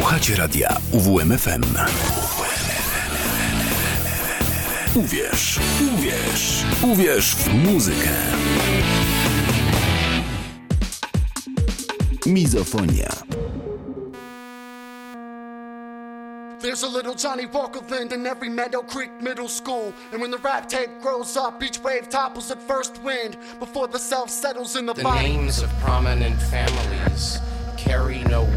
Słuchacie radia UWMFM. Uwierz, uwierz, uwierz w muzykę. Mizofonia. There's a little Johnny Walker Lindh in every Meadow Creek middle school. And when the rap tape grows up, each wave topples at first wind before the self settles in the, The body. names of prominent families carry no weight in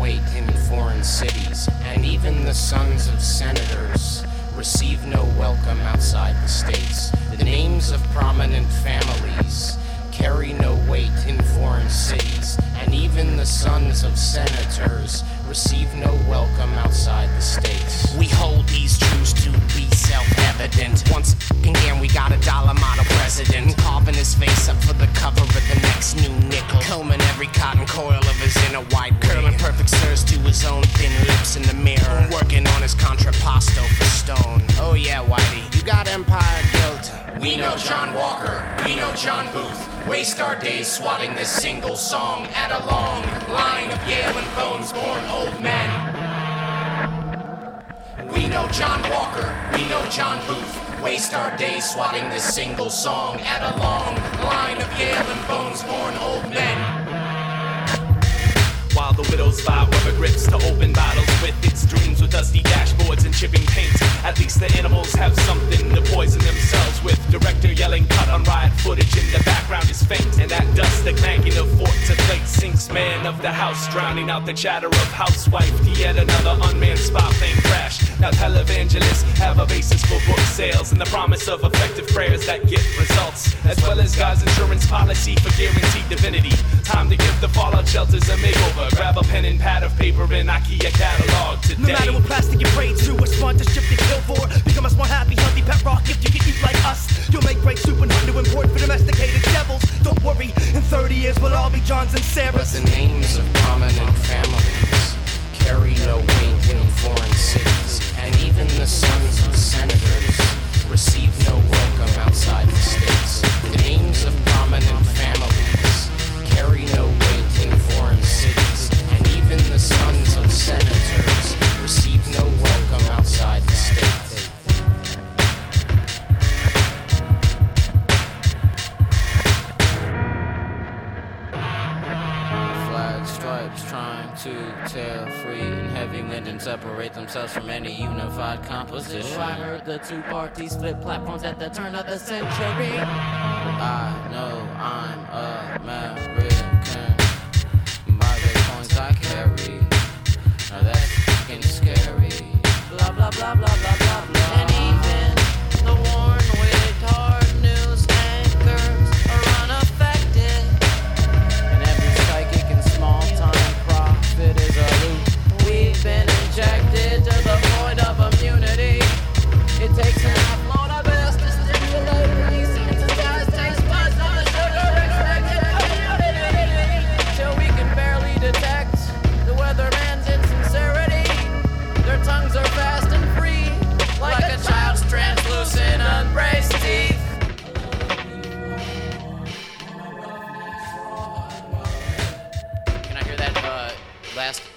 foreign cities, and even the sons of senators receive no welcome outside the states. The names of prominent families carry no weight in foreign cities, and even the sons of senators receive no welcome outside the states. We hold these truths to be self-evident. Once again, we got a dollar model president carving his face up for the cover of the next new nickel, combing every cotton coil of his inner white curling perfect stirs to his own thin lips in the mirror, working on his contrapposto for stone. Oh yeah, Whitey, you got empire guilt. We know John Walker, we know John Booth. Waste our days swatting this single song at a long line of Yale and Bones born old men. We know John Walker, we know John Booth. Waste our days swatting this single song at a long line of Yale and Bones born old men. The widows vie rubber grips to open bottles with its dreams with dusty dashboards and chipping paint. At least the animals have something to poison themselves with. Director yelling cut on riot footage in the background is faint. And that dust, the clanking of fork to plate sinks man of the house, drowning out the chatter of housewife. Yet another unmanned spy plane crash. Now televangelists have a basis for book sales and the promise of effective prayers that get results. As well as God's insurance policy for guaranteed divinity. Time to give the fallout shelters a makeover. Grab a pen and pad of paper and IKEA catalog today. No matter what plastic you pray to, what sponsorship you kill for, become a smart, happy, healthy pet rock if you can eat like us. You'll make great soup and hunt to import for domesticated devils. Don't worry, in 30 years we'll all be Johns and But Sarahs. the names of prominent families carry no weight in foreign cities, and even the sons of senators receive no welcome outside the states. Senators receive no welcome outside the state. flag stripes trying to tear free in heavy wind and separate themselves from any unified composition. I heard the two parties split platforms at the turn of the century. I know I'm American by the coins I carry. Now that's fucking scary. Blah blah blah blah blah blah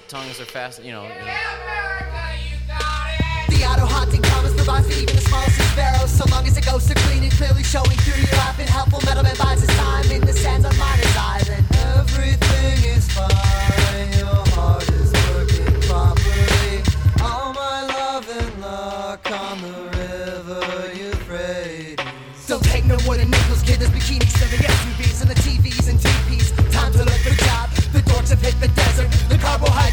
tongues are fast, you know? The auto haunting promise provides even the smallest. So long as it goes so clean and clearly showing through your life and helpful metalman buys his time in the sands. Then everything is fine. Don't take no nickels, kid. There's bikinis SUVs and the TVs and. Time to look for. The dorks have hit the desert.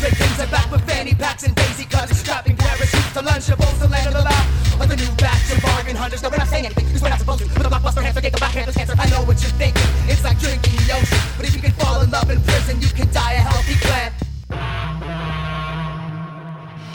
The kings are back with fanny packs and daisy cuts. Strapping parachutes to Lunchables to land of the lab. Or the new batch of bargain hunters. No, we're not saying anything, cause we're not supposed to. With a blockbuster hamster, get the back Panthers cancer. I know what you're thinking. It's like drinking the ocean. But if you can fall in love in prison, you can die a healthy plant.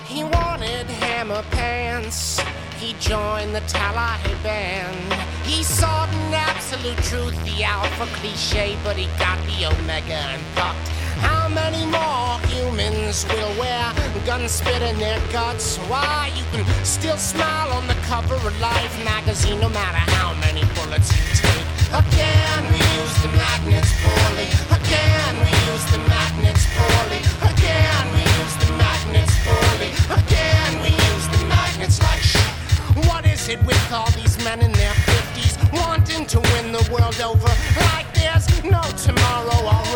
He wanted hammer pants. He joined the Tallahassee band. He saw an absolute truth, the alpha cliche, but he got the omega and ducked. How many more humans will wear guns spit in their guts? Why you can still smile on the cover of Life magazine, no matter how many bullets you take. Again, we use the magnets poorly. Again, we use the magnets poorly. Again, we use the magnets poorly. Again, we use the magnets like shit. What is it with all these men in their to win the world over like there's no tomorrow.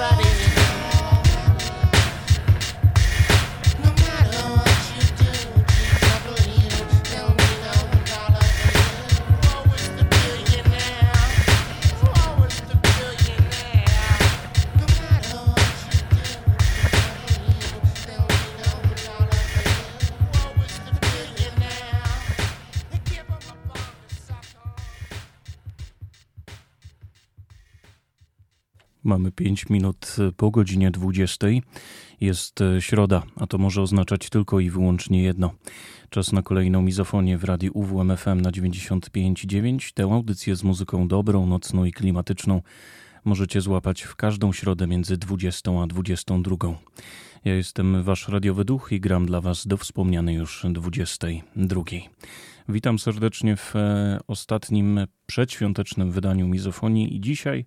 Mamy 5 minut po godzinie 20. Jest e, środa, a to może oznaczać tylko i wyłącznie jedno. Czas na kolejną mizofonię w radiu UWMFM na 95.9. Tę audycję z muzyką dobrą, nocną i klimatyczną możecie złapać w każdą środę między 20 a 22. Ja jestem wasz radiowy duch i gram dla was do wspomnianej już 22. Witam serdecznie w e, ostatnim przedświątecznym wydaniu mizofonii i dzisiaj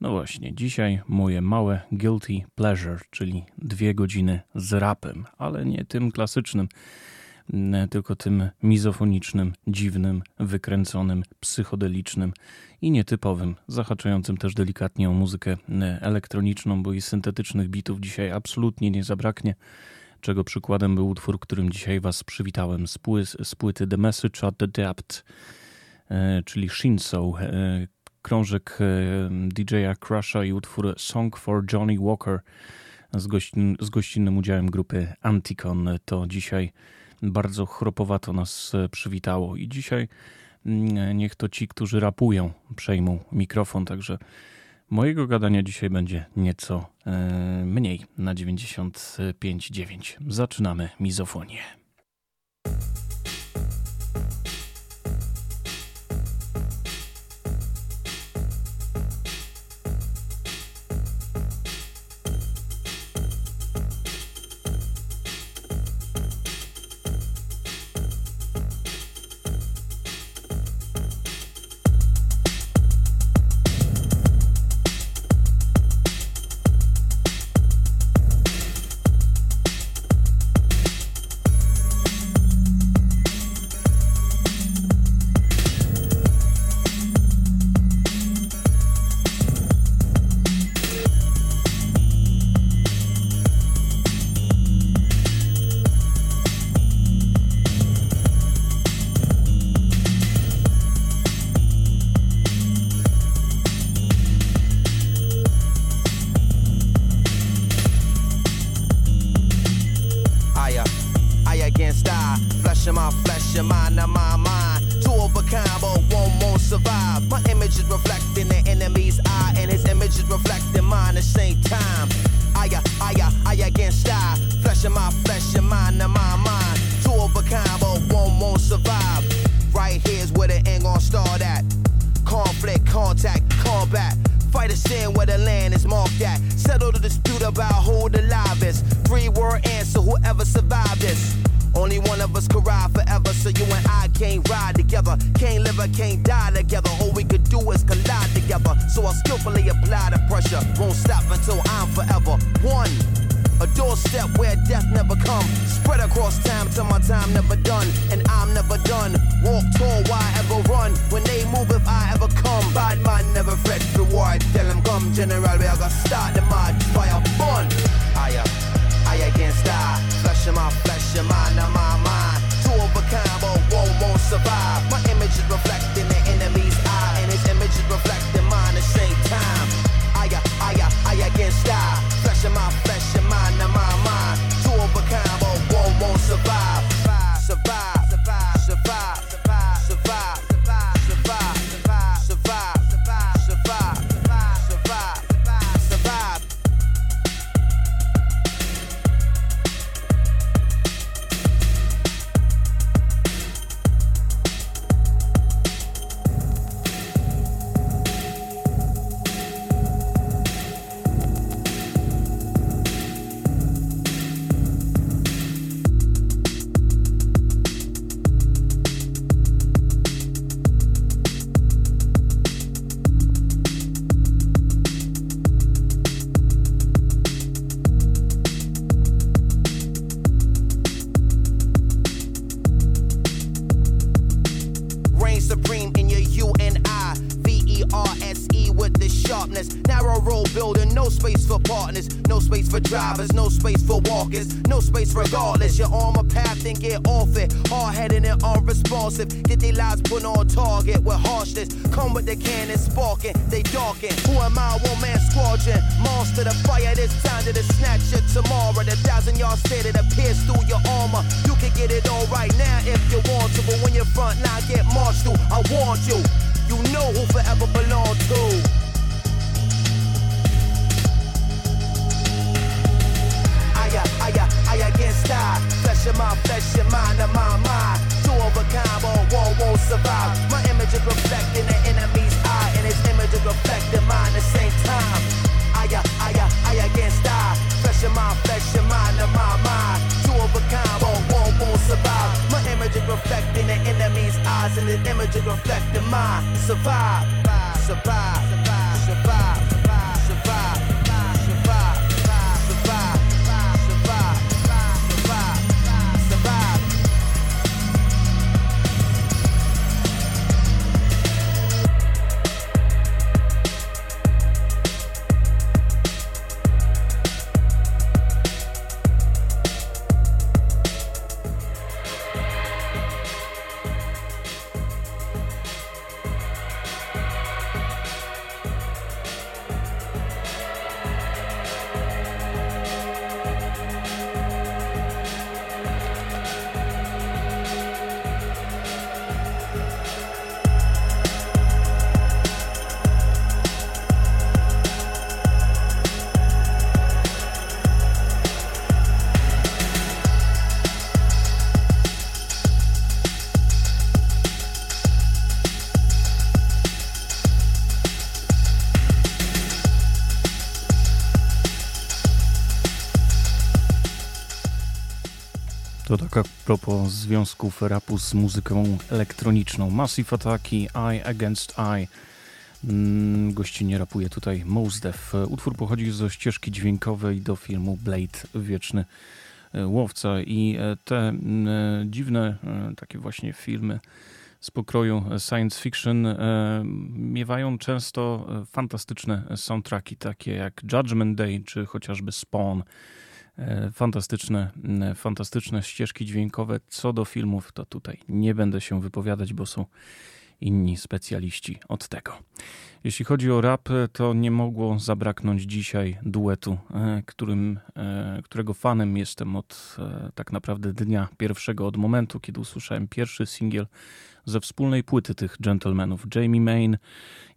no właśnie, dzisiaj moje małe guilty pleasure, czyli dwie godziny z rapem, ale nie tym klasycznym, tylko tym mizofonicznym, dziwnym, wykręconym, psychodelicznym i nietypowym, zahaczającym też delikatnie o muzykę elektroniczną, bo i syntetycznych bitów dzisiaj absolutnie nie zabraknie. Czego przykładem był utwór, którym dzisiaj Was przywitałem z płyty The Message at the Depth, e, czyli Shinso, e, krążek e, DJ-a Crusha i utwór Song for Johnny Walker z, gośtin, z gościnnym udziałem grupy Anticon. To dzisiaj bardzo chropowato nas e, przywitało i dzisiaj mm, niech to ci, którzy rapują, przejmą mikrofon, także mojego gadania dzisiaj będzie nieco e, mniej na 95,9. Zaczynamy mizofonię. Propos związków rapu z muzyką elektroniczną. Massive Attacki, Eye Against Eye. Mm, gościnnie rapuje tutaj Mos Def. Utwór pochodzi ze ścieżki dźwiękowej do filmu Blade, Wieczny e, Łowca. I e, te mm, e, dziwne takie właśnie filmy z pokroju science fiction miewają często fantastyczne soundtracki, takie jak Judgment Day czy chociażby Spawn. E, fantastyczne, fantastyczne ścieżki dźwiękowe. Co do filmów, to tutaj nie będę się wypowiadać, bo są inni specjaliści od tego. Jeśli chodzi o rap, to nie mogło zabraknąć dzisiaj duetu, e, którym, e, którego fanem jestem od tak naprawdę dnia pierwszego, od momentu, kiedy usłyszałem pierwszy singiel ze wspólnej płyty tych gentlemanów. Jamie Main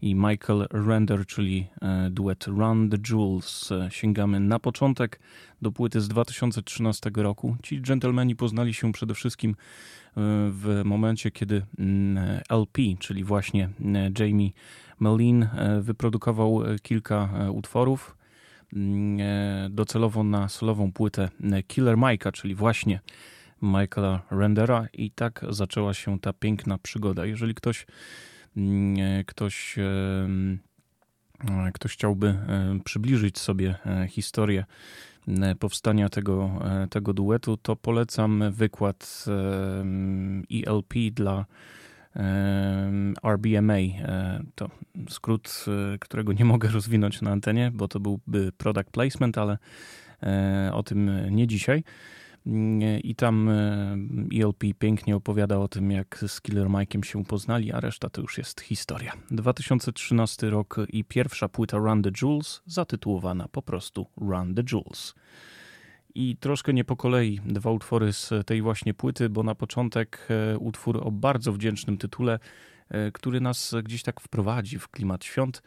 i Michael Render, czyli e, duet Run the Jewels. E, sięgamy na początek do płyty z 2013 roku. Ci gentlemani poznali się przede wszystkim e, w momencie, kiedy mm, LP, czyli właśnie Jamie Malin, wyprodukował kilka utworów mm, docelowo na solową płytę Killer Mike'a, czyli właśnie Michaela Rendera i tak zaczęła się ta piękna przygoda. Jeżeli ktoś, mm, e, ktoś, e, e, ktoś chciałby przybliżyć sobie historię powstania tego, tego duetu, to polecam wykład ELP dla RBMA. To skrót, którego nie mogę rozwinąć na antenie, bo to byłby product placement, ale o tym nie dzisiaj. I tam ELP pięknie opowiada o tym, jak z Killer Mike'iem się poznali, a reszta to już jest historia. 2013 rok i pierwsza płyta Run the Jewels, zatytułowana po prostu Run the Jewels. I troszkę nie po kolei dwa utwory z tej właśnie płyty, bo na początek e, utwór o bardzo wdzięcznym tytule, e, który nas gdzieś tak wprowadzi w klimat świąt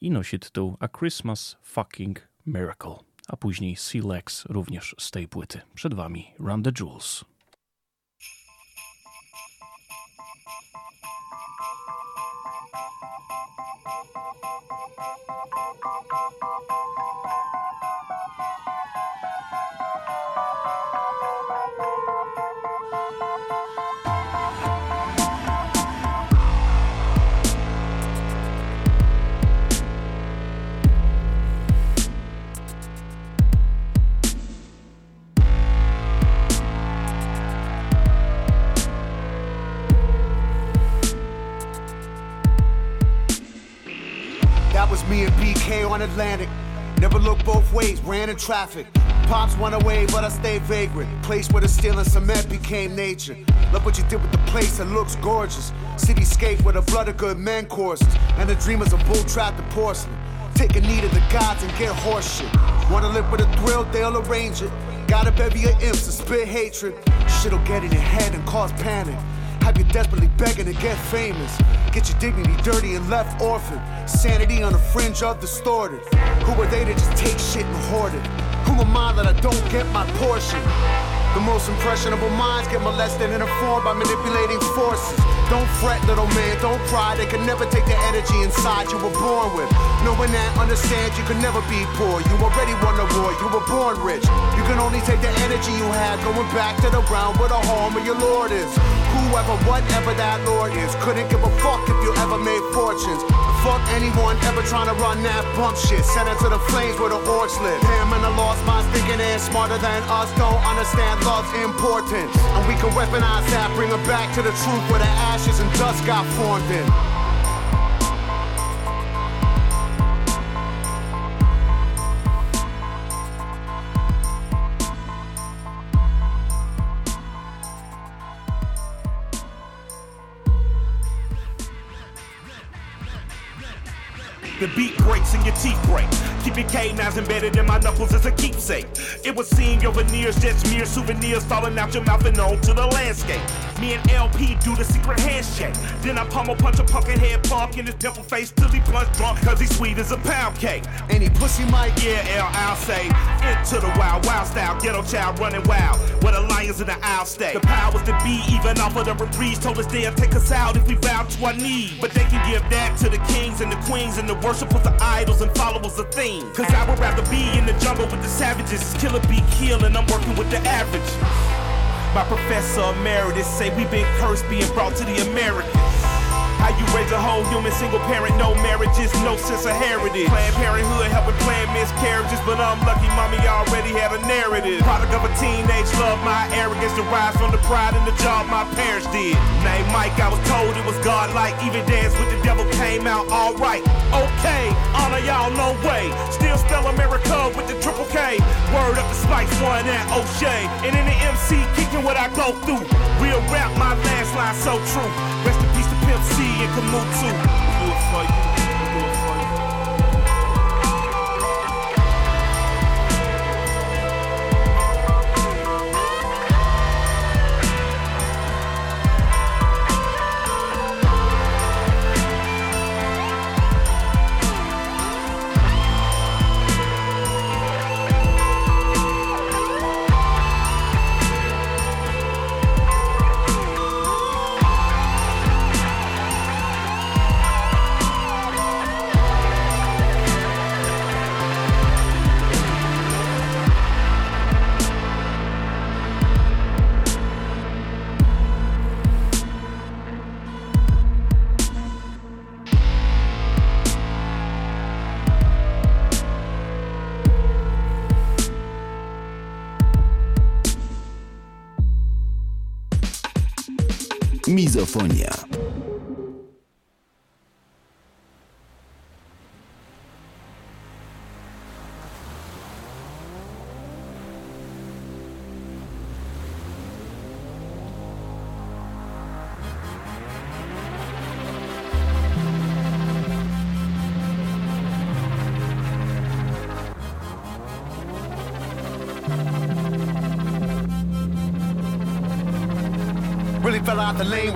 i nosi tytuł A Christmas Fucking Miracle a później Lex również z tej płyty. Przed Wami Run the Jewels. Me and BK on Atlantic. Never looked both ways, ran in traffic. Pops went away, but I stayed vagrant. Place where the steel and cement became nature. Look what you did with the place, it looks gorgeous. Cityscape where the blood of good men courses. And the dreamers of bull trapped in porcelain. Take a knee to the gods and get horseshit. Wanna live with a thrill, they'll arrange it. Got a bevy of imps to spit hatred. Shit'll get in your head and cause panic. Have you desperately begging to get famous? Get your dignity dirty and left orphaned. Sanity on the fringe of distorted. Who are they to just take shit and hoard it? Who am I that I don't get my portion? The most impressionable minds get molested and informed by manipulating forces. Don't fret, little man, don't cry. They can never take the energy inside you were born with. Knowing that, understand you can never be poor. You already won the war, you were born rich. You can only take the energy you had going back to the realm where the home of your Lord is. Whoever, whatever that Lord is, couldn't give a fuck if you ever made fortunes. Fuck anyone ever trying to run that bump shit. Send it to the flames where the orcs live. Him and the lost minds thinking they're smarter than us. Don't understand love's importance. And we can weaponize that, bring it back to the truth where the ashes and dust got formed in. And your teeth break. Keep your K9s embedded in my knuckles as a keepsake. It would seem your veneers just mere souvenirs falling out your mouth and onto the landscape. Me and El-P do the secret handshake. Then I pummel punch a pumpkin head punk in his pimple face till he plunge drunk cause he's sweet as a pound cake. Any pussy might? Yeah, L, I'll say. Into the wild, wild style, ghetto child running wild. Where the lions in the aisle stay. The powers that be, even off of the reprise, told us they'll take us out if we bow to our knee. But they can give that to the kings and the queens and the worshipers of idols and followers of things. Cause I would rather be in the jungle with the savages. Killer be kill and I'm working with the average. My professor emeritus say we've been cursed being brought to the Americas. How you raise a whole human single parent, no marriages, no sense of heritage. Planned parenthood helping plan miscarriages, but I'm lucky mommy already had a narrative. Product of a teenage love, my arrogance derives from the pride and the job my parents did. Name Mike, I was told it was godlike. Even dance with the devil came out alright. Okay, honor y'all, no way. Still spell America with the triple K. Word up the Spice One and O'Shea. And in the MC, kicking what I go through. Real rap, my last line so true. Rest in peace Pimp C and Kamut too. Do it for you. Mizofonia.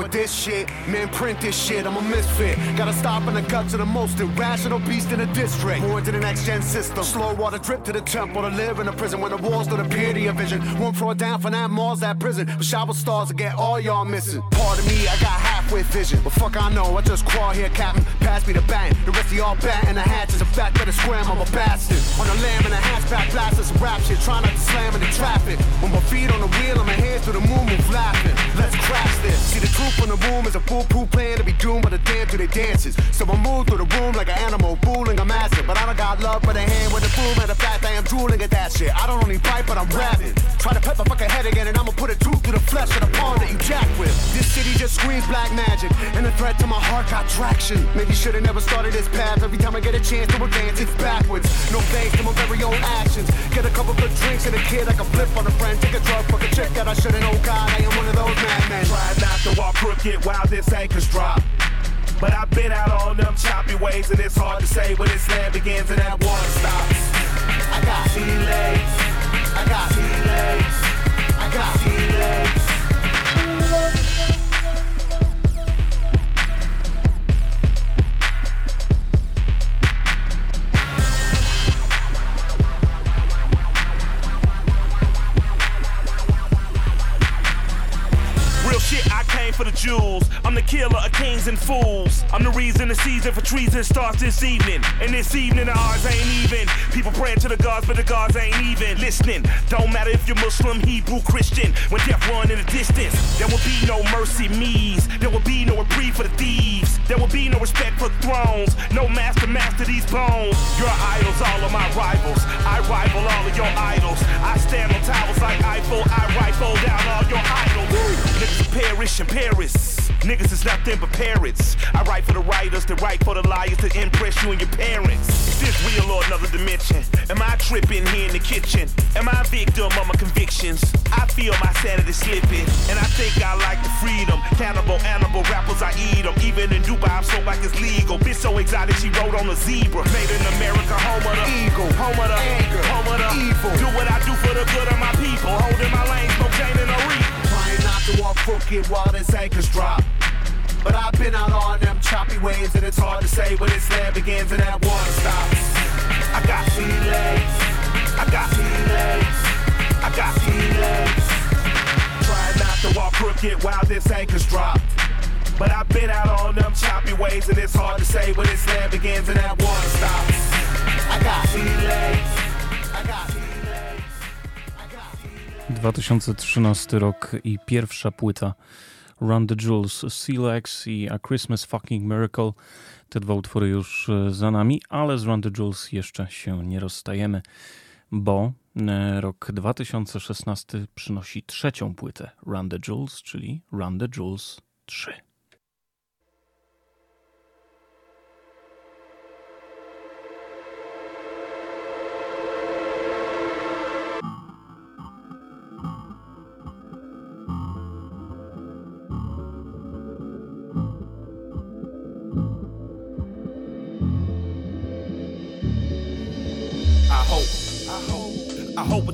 With this shit. Man, print this shit, I'm a misfit. Gotta stop in the guts of the most irrational beast in the district. Born to the next gen system. Slow water drip to the temple to live in a prison when the walls don't appear to your vision. One floor down from that mall's that prison. But shower stars to get all y'all missing. Part of me, I got halfway vision. But fuck, I know, I just crawl here, Captain. Pass me the baton. The rest of y'all bat and the hatch is a fact that scram, I'm a bastard. On a lamb and a hatchback, blasting some rap shit. Try not to slam in the traffic. With my feet on the wheel and my hands to the moon, move laughing. Let's crash this. See the truth in the room is a foolproof plan to be doomed by the damn to their dances. So I move through the room like an animal, fooling a master. But I don't got love for the hand with the boom. Matter of fact, I am drooling at that shit. I don't only bite, but I'm rapping. Try to pet my fucking head again, and I'ma put a tooth through the flesh of the pawn that you jack with. This city just screams black magic, and the threat to my heart got traction. Maybe should've never started this path. Every time I get a chance to advance, it's backwards. No thanks to my very own actions. Get a couple good drinks and a kid, I can flip on a friend. Take a drug, fuck a chick that I shouldn't know. God, I am one of those madmen. Try not to walk crooked while this anchor's drop. But I've been out on them choppy ways, and it's hard to say when this land begins and that water stops. I got sea I got sea I got sea. Killer of kings and fools. I'm the reason the season for treason starts this evening. And this evening the odds ain't even. People praying to the gods, but the gods ain't even listening. Don't matter if you're Muslim, Hebrew, Christian. When death run in the distance, there will be no mercy me's. There will be no reprieve for the thieves. There will be no respect for thrones. No master master these bones. Your idols, all of my rivals. I rival all of your idols. I stand on towers like Eiffel. I rifle down all your idols. Niggas perish in Paris. Niggas is nothing but parrots. I write for the writers, to write for the liars, to impress you and your parents. Is this real or another dimension? Am I tripping here in the kitchen? Am I a victim of my convictions? I feel my sanity slipping, and I think I like the freedom. Cannibal, animal rappers, I eat them. Even in Dubai, I'm so like it's legal. Bitch so exotic, she rode on a zebra. Made in America, home of the eagle, home of the anger, home of the evil. Do what I do for the good of my people. Holding my lane, a reef. To walk crooked while this anchors drop. But I've been out on them choppy waves, and it's hard to say when this land begins and that water stops. I got feelings, I got feelings, I got feelings. Trying not to walk crooked while this anchor's dropped. But I've been out on them choppy waves, and it's hard to say when this land begins and that water stops. I got feelings, I got. 2013 rok i pierwsza płyta Run the Jewels, Silex i A Christmas Fucking Miracle. Te dwa utwory już e, za nami, ale z Run the Jewels jeszcze się nie rozstajemy, bo e, rok 2016 przynosi trzecią płytę Run the Jewels, czyli Run the Jewels 3.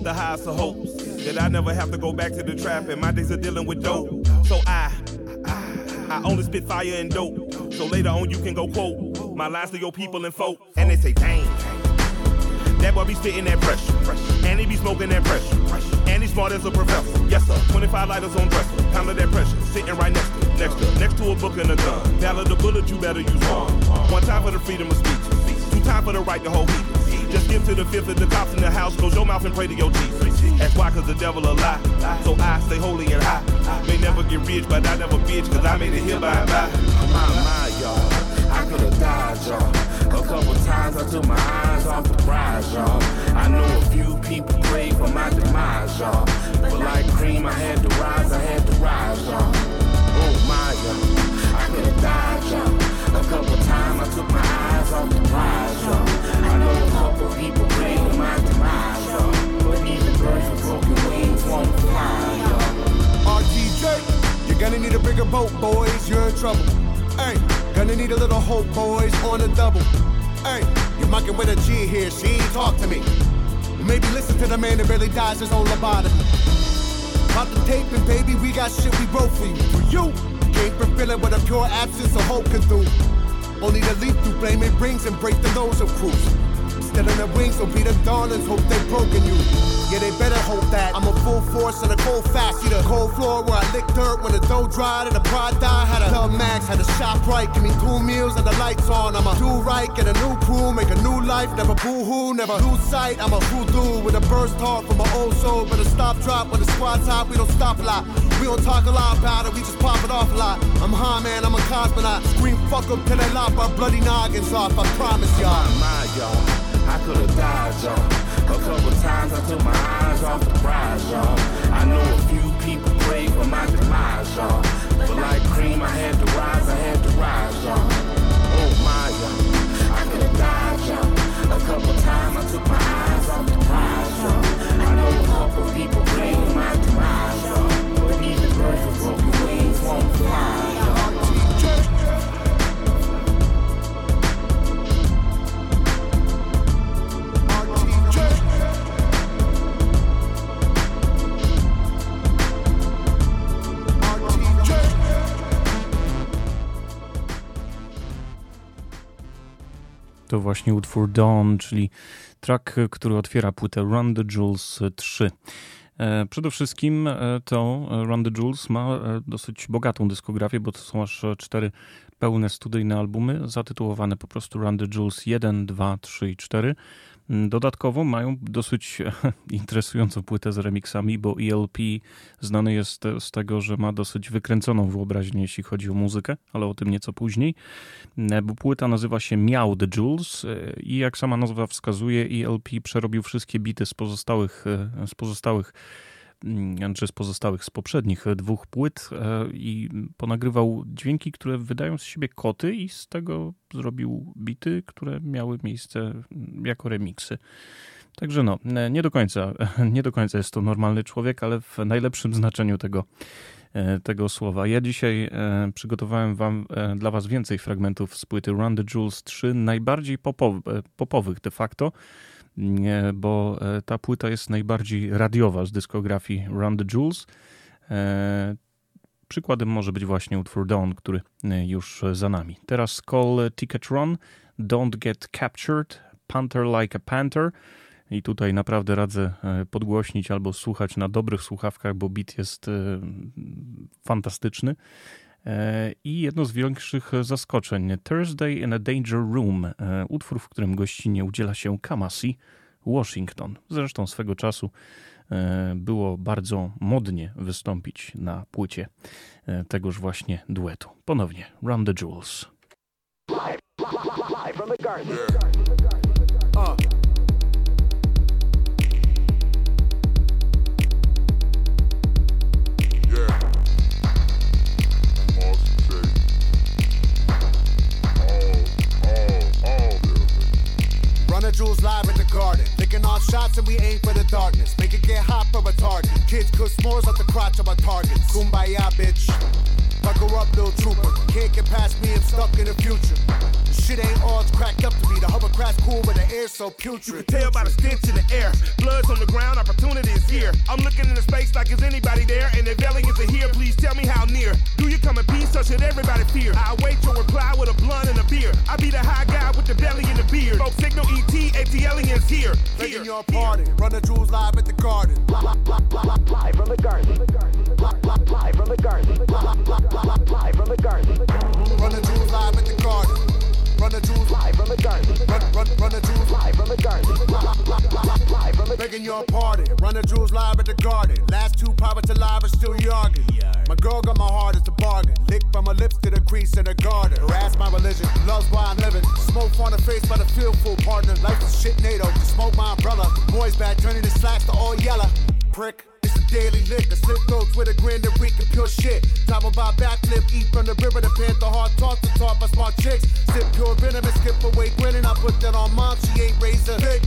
The highest of hopes that I never have to go back to the trap and my days are dealing with dope. So I, I, I only spit fire and dope. So later on you can go quote my lines to your people and folk. And they say, dang, that boy be spitting that pressure. And he be smoking that pressure. And he's smart as a professor. Yes, sir. 25 lighters on dresser. Pound of that pressure. Sitting right next to, next to, next to a book and a gun. Valid the bullet, you better use one. One time for the freedom of speech. Two time for the right to hold heat. Just give to the fifth of the cops in the house. Close your mouth and pray to your Jesus. That's why, cause the devil a lie. So I stay holy and high. May never get rich, but I never bitch, cause I made it here by and by. My, my, y'all. I could've died, y'all. A couple times I took my eyes off the prize, y'all. I know a few people prayed for my demise, y'all. But like cream, I had to rise, I had to rise, y'all. Oh my, y'all. I could've died, y'all. A couple times I took my eyes off the prize, y'all. Couple people prayed for my demise. But even birds with broken wings won't fly, y'all. RTJ, you're gonna need a bigger boat, boys. You're in trouble. Hey, gonna need a little hope, boys, on a double. Hey, you're mucking with a G here. She ain't talk to me. Maybe listen to the man that barely dies his own lobotomy. About the taping, baby, we got shit we wrote for you. For you, came from feeling what a pure absence of hope can do. Only the leap through blame it brings and break the nose of crews. Still in the wings, so be the darlings, hope they've broken you. Yeah, they better hope that I'm a full force and a cold fast. See the cold floor where I lick dirt when the dough dried and the pride died. Had a love max, had a shop right, give me two meals and the lights on. I'm a do right, get a new crew, make a new life, never boo hoo, never lose sight. I'm a voodoo with a burst heart from my old soul, but a stop drop when the squad's hot, we don't stop a lot. We don't talk a lot about it, we just pop it off a lot. I'm high man, I'm a cosmonaut. Scream fuck up till they lop our bloody noggins off, I promise y'all. My, y'all. I could've died, y'all. A couple times I took my eyes off the prize, y'all. I know a few people prayed for my demise, y'all. But like cream, I had to rise, I had to rise, y'all. Oh my, y'all. I could've died, y'all. A couple times I took my eyes off the prize, y'all. I know a couple people To właśnie utwór Dawn, czyli track, który otwiera płytę Run the Jewels 3. E, przede wszystkim e, to Run the Jewels ma dosyć bogatą dyskografię, bo to są aż cztery pełne studyjne albumy zatytułowane po prostu Run the Jewels 1, 2, 3 i 4. Dodatkowo mają dosyć interesującą płytę z remixami, bo ELP znany jest z tego, że ma dosyć wykręconą wyobraźnię, jeśli chodzi o muzykę, ale o tym nieco później. Mm, bo płyta nazywa się Miał The Jules e, i jak sama nazwa wskazuje, ELP przerobił wszystkie bity z pozostałych, e, z pozostałych czy z pozostałych z poprzednich dwóch płyt e, i ponagrywał dźwięki, które wydają z siebie koty i z tego zrobił bity, które miały miejsce mm, jako remiksy. Także no, nie do końca, nie do końca jest to normalny człowiek, ale w najlepszym znaczeniu tego, e, tego słowa. Ja dzisiaj e, przygotowałem wam, dla was więcej fragmentów z płyty Run the Jewels 3, najbardziej popowych de facto, bo e, ta płyta jest najbardziej radiowa z dyskografii Run the Jewels. E, przykładem może być właśnie utwór Dawn, który e, już za nami. Teraz Call Ticket Run, Don't Get Captured, Panther Like a Panther. I tutaj naprawdę radzę podgłośnić albo słuchać na dobrych słuchawkach, bo beat jest fantastyczny. E, i jedno z większych zaskoczeń Thursday in a Danger Room, e, utwór, w którym gościnie udziela się Kamasi Washington. Zresztą swego czasu e, było bardzo modnie wystąpić na płycie tegoż właśnie duetu. Ponownie Run the Jewels. Live, live, live, The jewels live in the garden. Picking off shots and we aim for the darkness. Make it get hot for a target. Kids cook s'mores off the crotch of our targets. Kumbaya, bitch. Buckle up, little trooper. Can't get past me, I'm stuck in the future. The shit ain't all it's cracked up to be. The hovercraft's cool, but the air's so putrid. You can tell by the stench in the air. Blood's on the ground, opportunity is here. I'm looking into space like is anybody there? And if aliens are here, please tell me how near. Do you come in peace or should everybody fear? I await your reply with a blunt and a beer. I be the high guy with the belly and the beard. Folks signal ET, AT aliens here. Making your party. Run the jewels live at the garden. Live from the garden. Live from the garden. Live from the garden. Run the jewels live at the garden. Run the jewels live from the garden. Run, run, run the jewels live from the garden. Live from the your party. Run the jewels live at the garden. Last two pirates alive are still yogging. My girl got my heart as a bargain. Lick from my lips to the crease in the garden. Harass my religion. Love's why I'm living. Smoke on the face by the fearful partner. Life is shit NATO. Smoke my umbrella. Boys back turning the slacks to all yellow. Prick. It's a daily liquor. Slip throats with a grin that reek of pure shit. Top about backflip, eat from the river. The panther hard talk to talk by smart chicks. Sip pure venom and skip away grinning. I put that on mom, she ain't razor thick.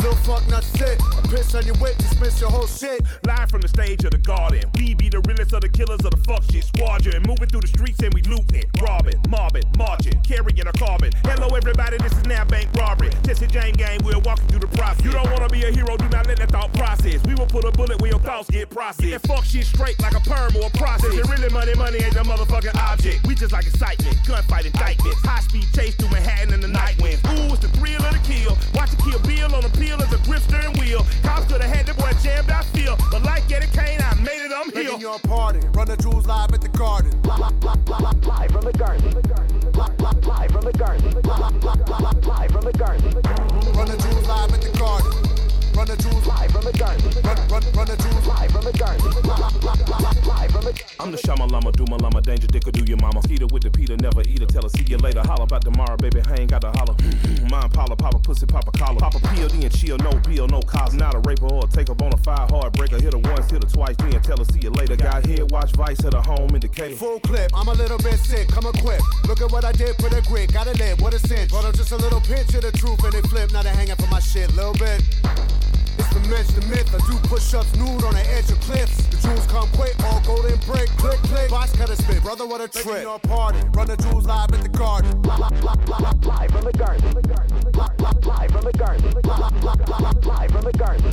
Little fuck not sick. I piss on your wit, dismiss your whole shit. Live from the stage of the garden. We be the realest of the killers of the fuck shit squadron. Moving through the streets and we looting, robbing, mobbing, marching, carrying a carbon. Hello everybody, this is now bank robbery. Jesse James gang, we're walking through the process. You don't wanna be a hero, do not let that thought process. We will put a bullet where your thoughts get processed. That fuck shit straight like a perm or a process. It really money, money ain't the motherfucking object. We just like excitement, gunfight indictments, high speed chase through Manhattan in the night winds. Ooh, it's the thrill of the kill. Watch it kill Bill on the peel as a grip steering wheel. Cops could have had the boy jammed, I feel. But like Eddie Kane, I made it, I'm here. Your party. Run the jewels live at the garden. Live from the garden. Live from the garden. Live from the garden. Run the jewels live at the garden. Run the jewels live from the garden. Run, run, run the jewels live from the garden. Live from the I'm the Shama Lama, do my Lama, danger dicker, do your mama. Skeeter with the Peter, never eat her, tell her, see you later. Holla about tomorrow, baby, I ain't got to holler. Mm-hmm. Mind Paula, papa pussy, papa collar. Papa PLD and chill, no bill, no cause. Not a raper or a take up on a fire heartbreaker. Hit her once, hit her twice, then tell her, see you later. Got head, watch Vice, at a home indicator. Full clip, I'm a little bit sick, come equipped. Look at what I did, put a grit, gotta live, what a cinch. Brought up just a little pinch of the truth and it flip, now they hanging for my shit, little bit. It's the mention the myth. I do push ups nude on the edge of cliffs. The jewels come quick, all golden break, click, click. Box cutter spit, brother, what a trip. Your party, run the jewels live at the garden. Live from the garden. Live from the garden. Live from the garden.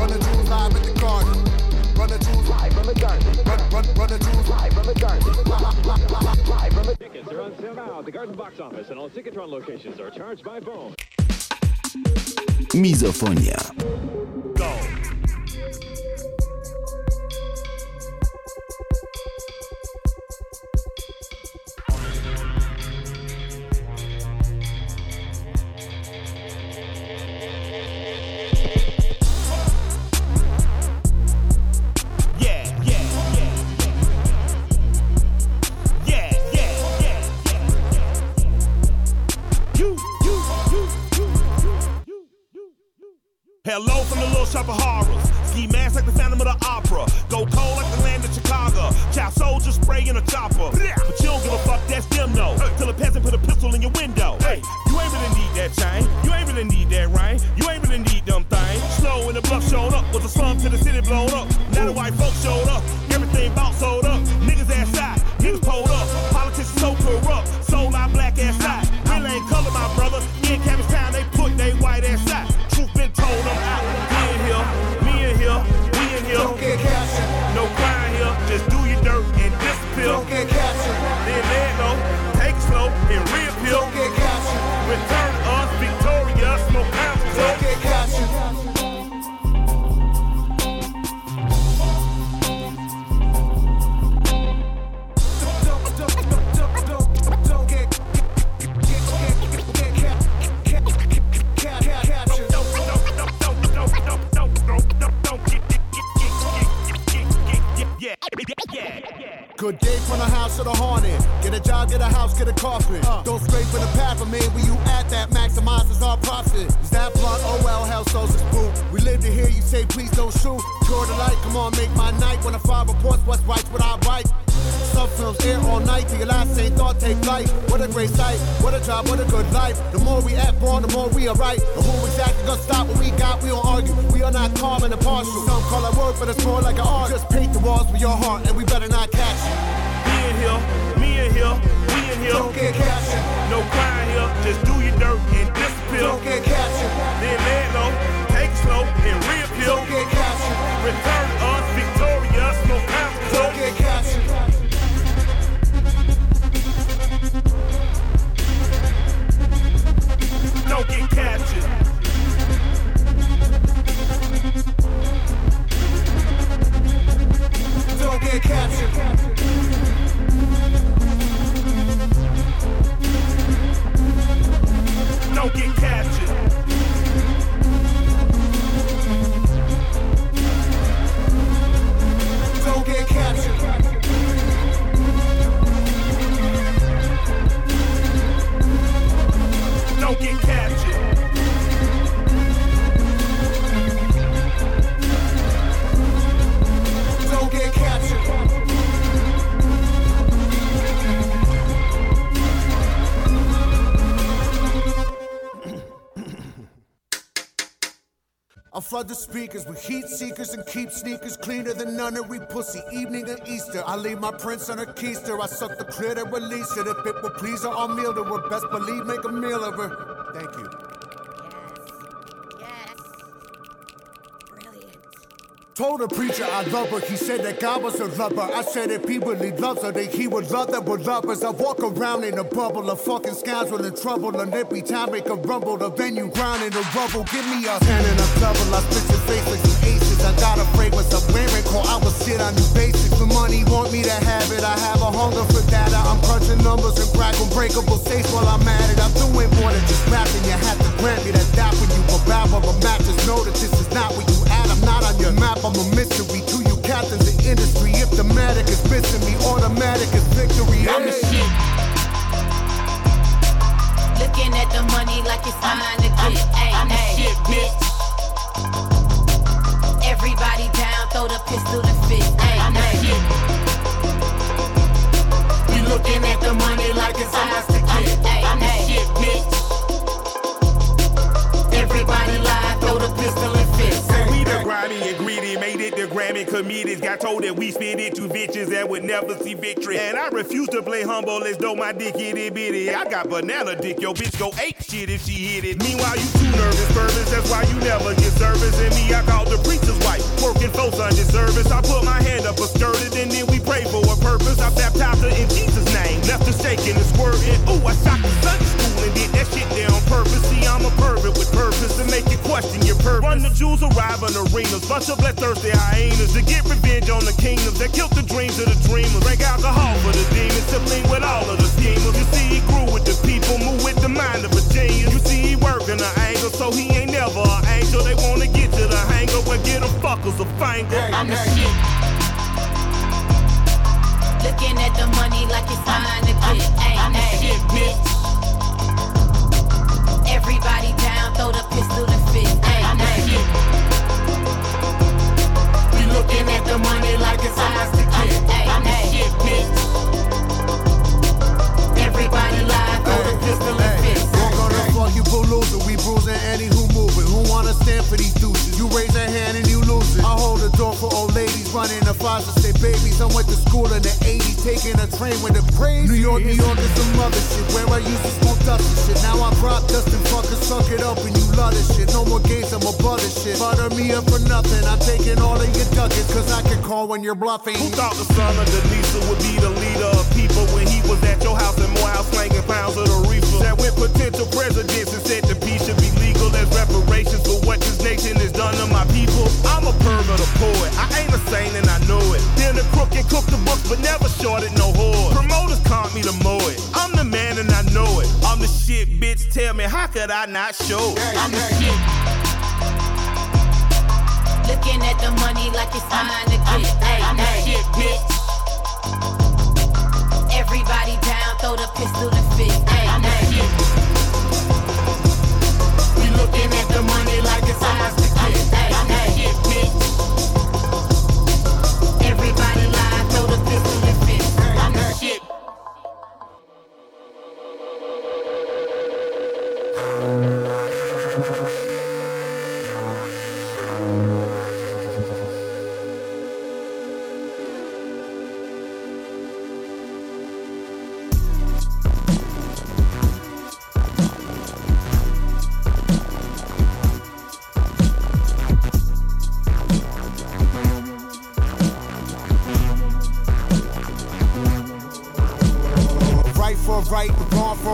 Run the jewels live at the garden. Run the jewels live from the garden. Run, run, run the jewels live from the garden. Live from the Tickets are on sale now at the Garden Box Office and all Ticketron locations are charged by phone. Mizofonia. Go. shop flood the speakers with heat seekers and keep sneakers cleaner than nunnery pussy. Evening and Easter, I leave my prints on a keister. I suck the and release it. If it will please her, I'll meal to her. Best believe, make a meal of her. Thank you. Told the preacher I love her. He said that God was a lover. I said if he really loves her, then he would love that we're lovers. I walk around in a bubble of fucking scoundrel in trouble. And every time make a rumble, the venue ground in the rubble. Give me a ten and a double. I split your face like some aces. I got a fragrance I'm wearing. Call I will sit on the basics. The money want me to have it. I have a hunger for data. I'm crunching numbers and crack unbreakable states while I'm at it. I'm doing more than just rapping. You have to grant me that that when you about of a mattress. Know that this is not what you. I'm not on your map. I'm a mystery to you captains in industry. If the matic is missing me, automatic is victory. I'm the shit. Looking at the money like it's mine to get. Ay, I'm the shit, bitch. Everybody down, throw the pistol and fist. Ay, I'm the shit. You looking at the money like it's ours to get. I'm the shit, bitch. Everybody lie, throw the pistol grimy and greedy, made it to Grammy comedians. Got told that we spit it to bitches that would never see victory. And I refuse to play humble as though my dick itty bitty. I got banana dick, yo bitch go ape shit if she hit it. Meanwhile, you too nervous, nervous, that's why you never get service. And me, I called the preacher's wife, working for Sunday service. I put my hand up a skirted and then we pray for a purpose. I baptized her in Jesus' name, left her shaking and squirting. Ooh, I shot the Sunday school and did that shit. See, I'm a pervert with purpose to make you question your purpose. Run the jewels arrive in arenas, bunch of bloodthirsty hyenas to get revenge on the kingdoms that killed the dreams of the dreamers. Drink alcohol for the demons, to sibling with all of the schemers. You see, he grew with the people, move with the mind of a genius. You see, he working the angle, so he ain't never an angel. They wanna get to the hangar, where get them fuckers a finger. I'm the shit. Looking at the money like it's mine to get. Ay, I'm the shit, bitch. Everybody down, throw the pistol to fist. Ay, I'm ay. Shit. We looking at the money like it's ours to get. I'm ay. the shit, bitch. Everybody live, throw the pistol you pull loser, we bruising any who moving. Who wanna stand for these douches? You raise a hand and you lose it. I hold the door for old ladies running the faucets, they babies. I went to school in the 80s, taking a train with the crazy. New York, New York is some other shit. Where I used to smoke dust and shit. Now I prop dust and fucking suck it up and you love this shit. No more games, I'm a butter shit. Butter me up for nothing. I'm taking all of your duckets, cause I can call when you're bluffing. Who thought the son of Denisa would be the leader of people when he was at your house and in Morehouse slanging pounds of the reefer? That with potential presidents and said the peace should be legal as reparations for what this nation has done to my people. I'm a pervert, a poet. I ain't a saint and I know it. Then the crook and cook the books, but never shorted no whore. Promoters caught me to mow it. I'm the man and I know it. I'm the shit, bitch. Tell me, how could I not show? I'm the shit. Looking at the money like it's mine to get. Hey, I'm the shit, bitch. Everybody down, throw the pistol to. Hey, I'm shit. We looking at the money like it's ours to get.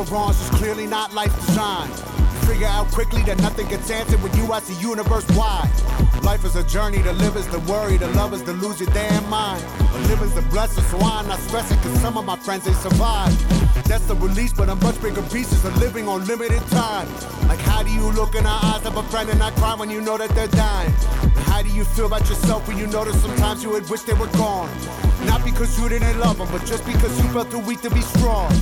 But wrong. It's clearly not life designed. Figure out quickly that nothing gets answered when you ask the universe why. Life is a journey, to live is the worry, to love is to lose your damn mind. To live is the blessing, so I'm not stressing, cause some of my friends they survive. That's the release, but a much bigger beast is a living on limited time. Like, how do you look in the eyes of a friend and not cry when you know that they're dying? And how do you feel about yourself when you notice sometimes you would wish they were gone? Not because you didn't love them, but just because you felt too weak to be strong.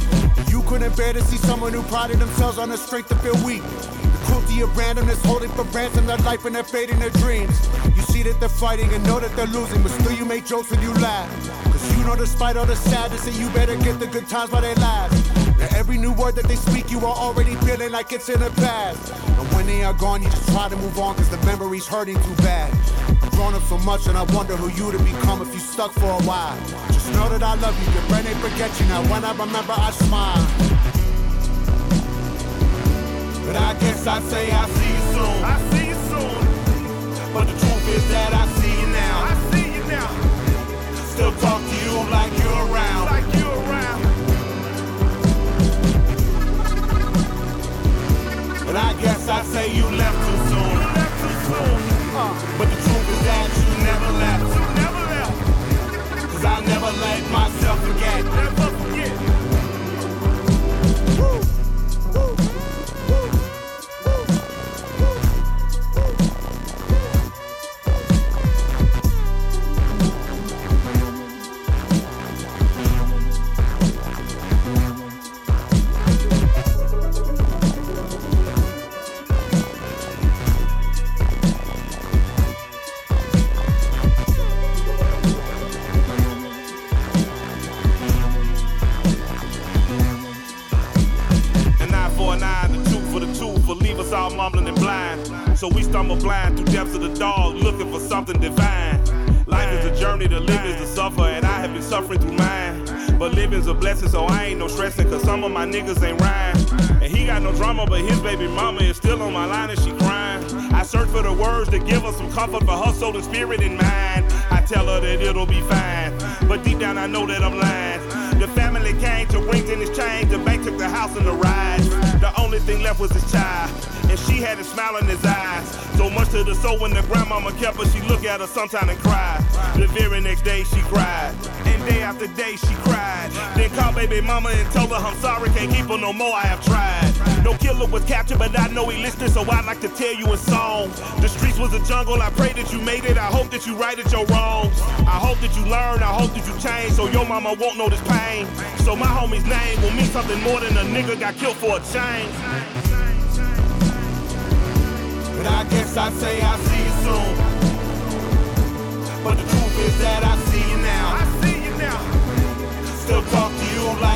Couldn't bear to see someone who prided themselves on their strength to feel weak. The cruelty of randomness holding for ransom their life and their fate and their dreams. You see that they're fighting and know that they're losing, but still you make jokes and you laugh. Cause you know despite all the sadness that you better get the good times while they last. Now every new word that they speak, you are already feeling like it's in the past. And when they are gone, you just try to move on cause the memory's hurting too bad. I've grown up so much and I wonder who you'd have become if you stuck for a while. Just know that I love you, your brain ain't forget you now. When I remember, I smile. But I guess I'd say I see you soon. I see you soon. But the truth is that I see you now. I see you now. Still talk to you like you're around. Like you're around. But I guess I'd say you stumble blind through depths of the dog, looking for something divine. Life is a journey, to live is to suffer, and I have been suffering through mine. But living's a blessing, so I ain't no stressing, cause some of my niggas ain't rhyme. And he got no drama, but his baby mama is still on my line and she crying. I search for the words to give her some comfort for her soul and spirit and mind. I tell her that it'll be fine, but deep down I know that I'm lying. The family came to rings in his chain, the bank took the house and the ride. The only thing left was his child, and she had a smile in his eyes. So much to the soul when the grandmama kept her, she look at her sometime and cry. The very next day she cried, and day after day she cried. Then called baby mama and told her I'm sorry, can't keep her no more, I have tried. No killer was captured, but I know he listened, so I'd like to tell you a song. The streets was a jungle, I pray that you made it, I hope that you righted your wrongs. I hope that you learn, I hope that you change, so your mama won't know this pain. So my homie's name will mean something more than a nigga got killed for a change. But I guess I'd say I see you soon. But the truth is that I see you now. I see you now. Still talk to you like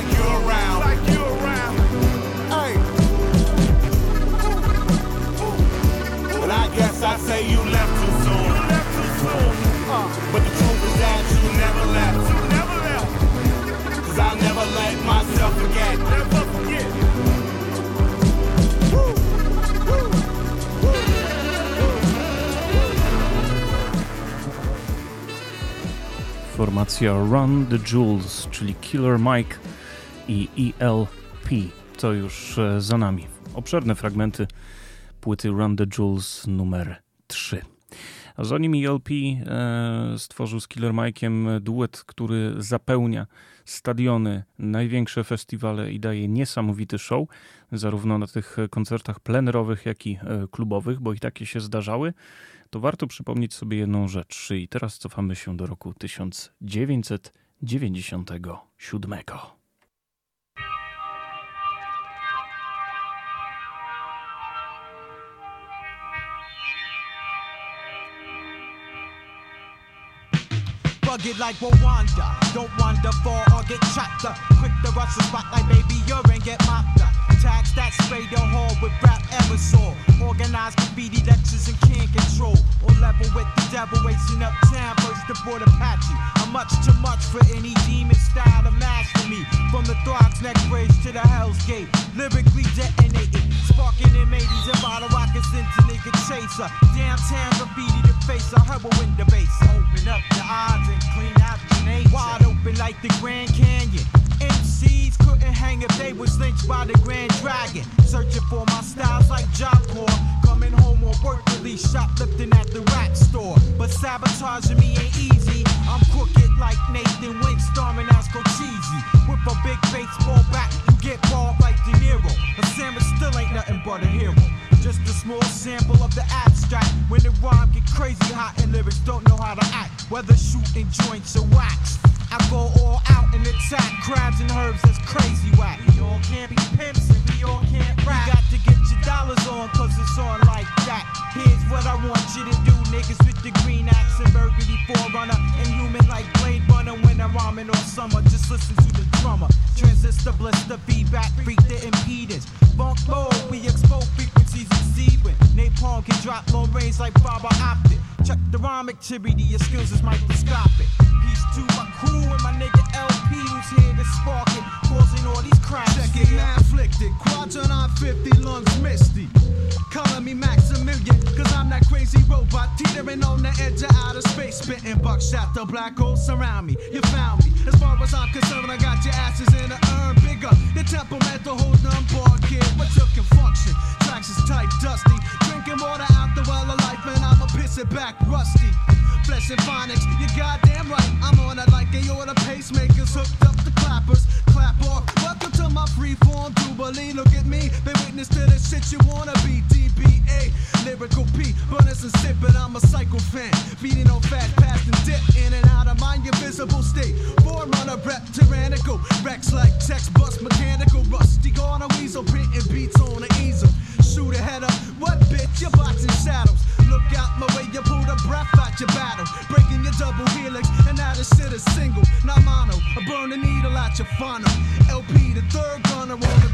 formacja Run the Jewels, czyli Killer Mike i ELP. To już e, za nami. Obszerne fragmenty płyty Run the Jewels numer 3. A zanim ELP e, stworzył z Killer Mike'iem duet, który zapełnia stadiony, największe festiwale i daje niesamowity show, zarówno na tych koncertach plenerowych, jak i e, klubowych, bo i takie się zdarzały, to warto przypomnieć sobie jedną rzecz. I teraz cofamy się do roku 1997. rugged like Rwanda. Don't wander or get up. Quick to rush the get mopped up. Tax that spray the hall with rap aerosol. Organized graffiti lectures and can't control. On level with the devil, racing uptown, first aboard Apache. I'm much too much for any demon style to master me. From the Throgs neck bridge to the Hell's Gate. Lyrically detonated. Sparking in 80s and bottle rockets into nigga chaser. Downtown graffiti the face, a heroin the base. Open up the odds and clean out the nature. Wide open like the Grand Canyon. MCs couldn't hang if they was lynched by the Grand Dragon. Searching for my styles like Job Corps. Coming home on work release, shoplifting at the rap store. But sabotaging me ain't easy. I'm crooked like Nathan Wink, storming Asco Cheesy. With a big baseball bat, you get balled like De Niro. A sandwich still ain't nothing but a hero. Just a small sample of the abstract. When the rhyme get crazy hot and lyrics don't know how to act. Whether shooting joints or wax. I go all out and attack crabs and herbs that's crazy whack. We all can't be pimps and we all can't rap. You got to get your dollars on cause it's on like that. Here's what I want you to do, niggas with the green axe and burgundy forerunner. Inhuman like Blade Runner when I'm rhyming all summer. Just listen to the drummer. Transistor blister feedback, freak the impedance. Funk mode, we expose frequencies exceeding. Napalm can drop long range like fiber optic. Check the rhyme activity, your skills is microscopic. Peace to my crew and my nigga El-P who's here to spark it, causing all these cracks. Check it, man, afflicted. Quadrant on 50, lungs misty. Calling me Maximilian, cause I'm that crazy robot teetering on the edge of outer space. Spitting buckshot, the black holes surround me. You found me. As far as I'm concerned, I got your asses in an urn bigger. The temperamental hold on bar kid, but you can function. Tracks is tight, dusty. Drinking water out the well of life, and I'ma it back rusty. Flesh and phonics, you're goddamn right. I'm on it like they order pacemakers hooked up the clappers. Clap off. Welcome to my freeform jubilee. Look at me, they witness to the shit you wanna be. DBA, lyrical P, burners and sip, but I'm a psycho fan. Feeding on fat, past and dip in and out of my invisible state. Forerunner rep, tyrannical. Rex like text bust, mechanical, rusty. Gone a weasel, printing beats on the easel. Shoot a head up, what bitch? You're boxing shadows. Look out my way, you pull the breath out your battle. Breaking your double helix, and now this shit is single, not mono. I burn the needle out your funnel. El-P, the third gunner on the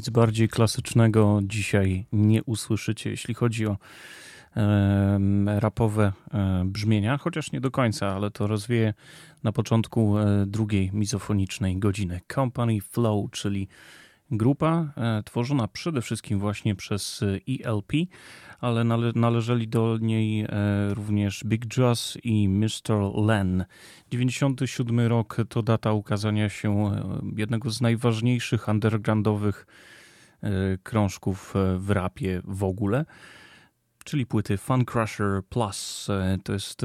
Nic bardziej klasycznego dzisiaj nie usłyszycie, jeśli chodzi o rapowe e, brzmienia, chociaż nie do końca, ale to rozwieje na początku e, drugiej mizofonicznej godziny. Company Flow, czyli grupa e, tworzona przede wszystkim właśnie przez ELP, ale nale należeli do niej również Big Joss i Mr. Len. 97 rok to data ukazania się jednego z najważniejszych undergroundowych krążków w rapie w ogóle czyli płyty Fun Crusher Plus. E, to jest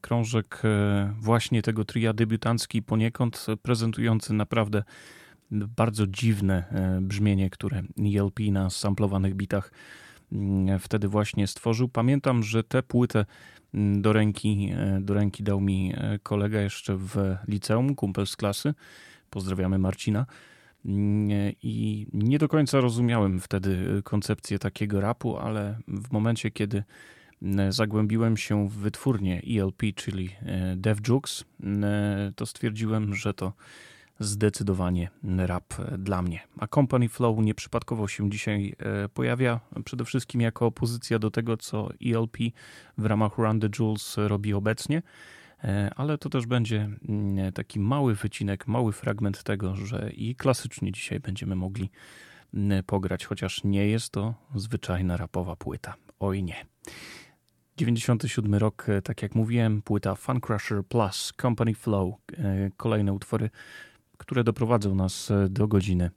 krążek e, właśnie tego tria debiutancki poniekąd prezentujący naprawdę bardzo dziwne e, brzmienie, które ELP na samplowanych bitach mm, wtedy właśnie stworzył. Pamiętam, że tę płytę mm, do ręki, do ręki dał mi kolega jeszcze w liceum, kumpel z klasy. Pozdrawiamy Marcina. I nie do końca rozumiałem wtedy koncepcję takiego rapu, ale w momencie, kiedy zagłębiłem się w wytwórnię ELP, czyli e, Dev Jux, to stwierdziłem, że to zdecydowanie rap dla mnie. A Company Flow nieprzypadkowo się dzisiaj pojawia, przede wszystkim jako opozycja do tego, co ELP w ramach Run the Jewels robi obecnie. E, ale to też będzie mm, taki mały wycinek, mały fragment tego, że i klasycznie dzisiaj będziemy mogli mm, pograć, chociaż nie jest to zwyczajna rapowa płyta. Oj nie. 97 rok, e, tak jak mówiłem, płyta Fun Crusher Plus, Company Flow, e, kolejne utwory, które doprowadzą nas do godziny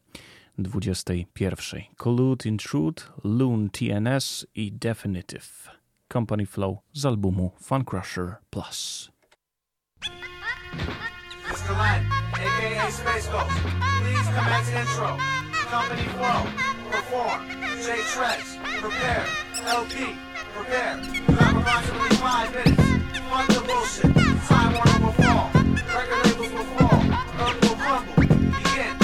21. Collude Intrude, Loon TNS i Definitive. Company Flow z albumu Fun Crusher Plus. Aka Space Ghost, please commence intro. Company flow, perform. J Trex, prepare. El-P, prepare. You have approximately five minutes. Fuck the bullshit. Time Warner will fall. Record labels will fall. Earth will crumble. Begin.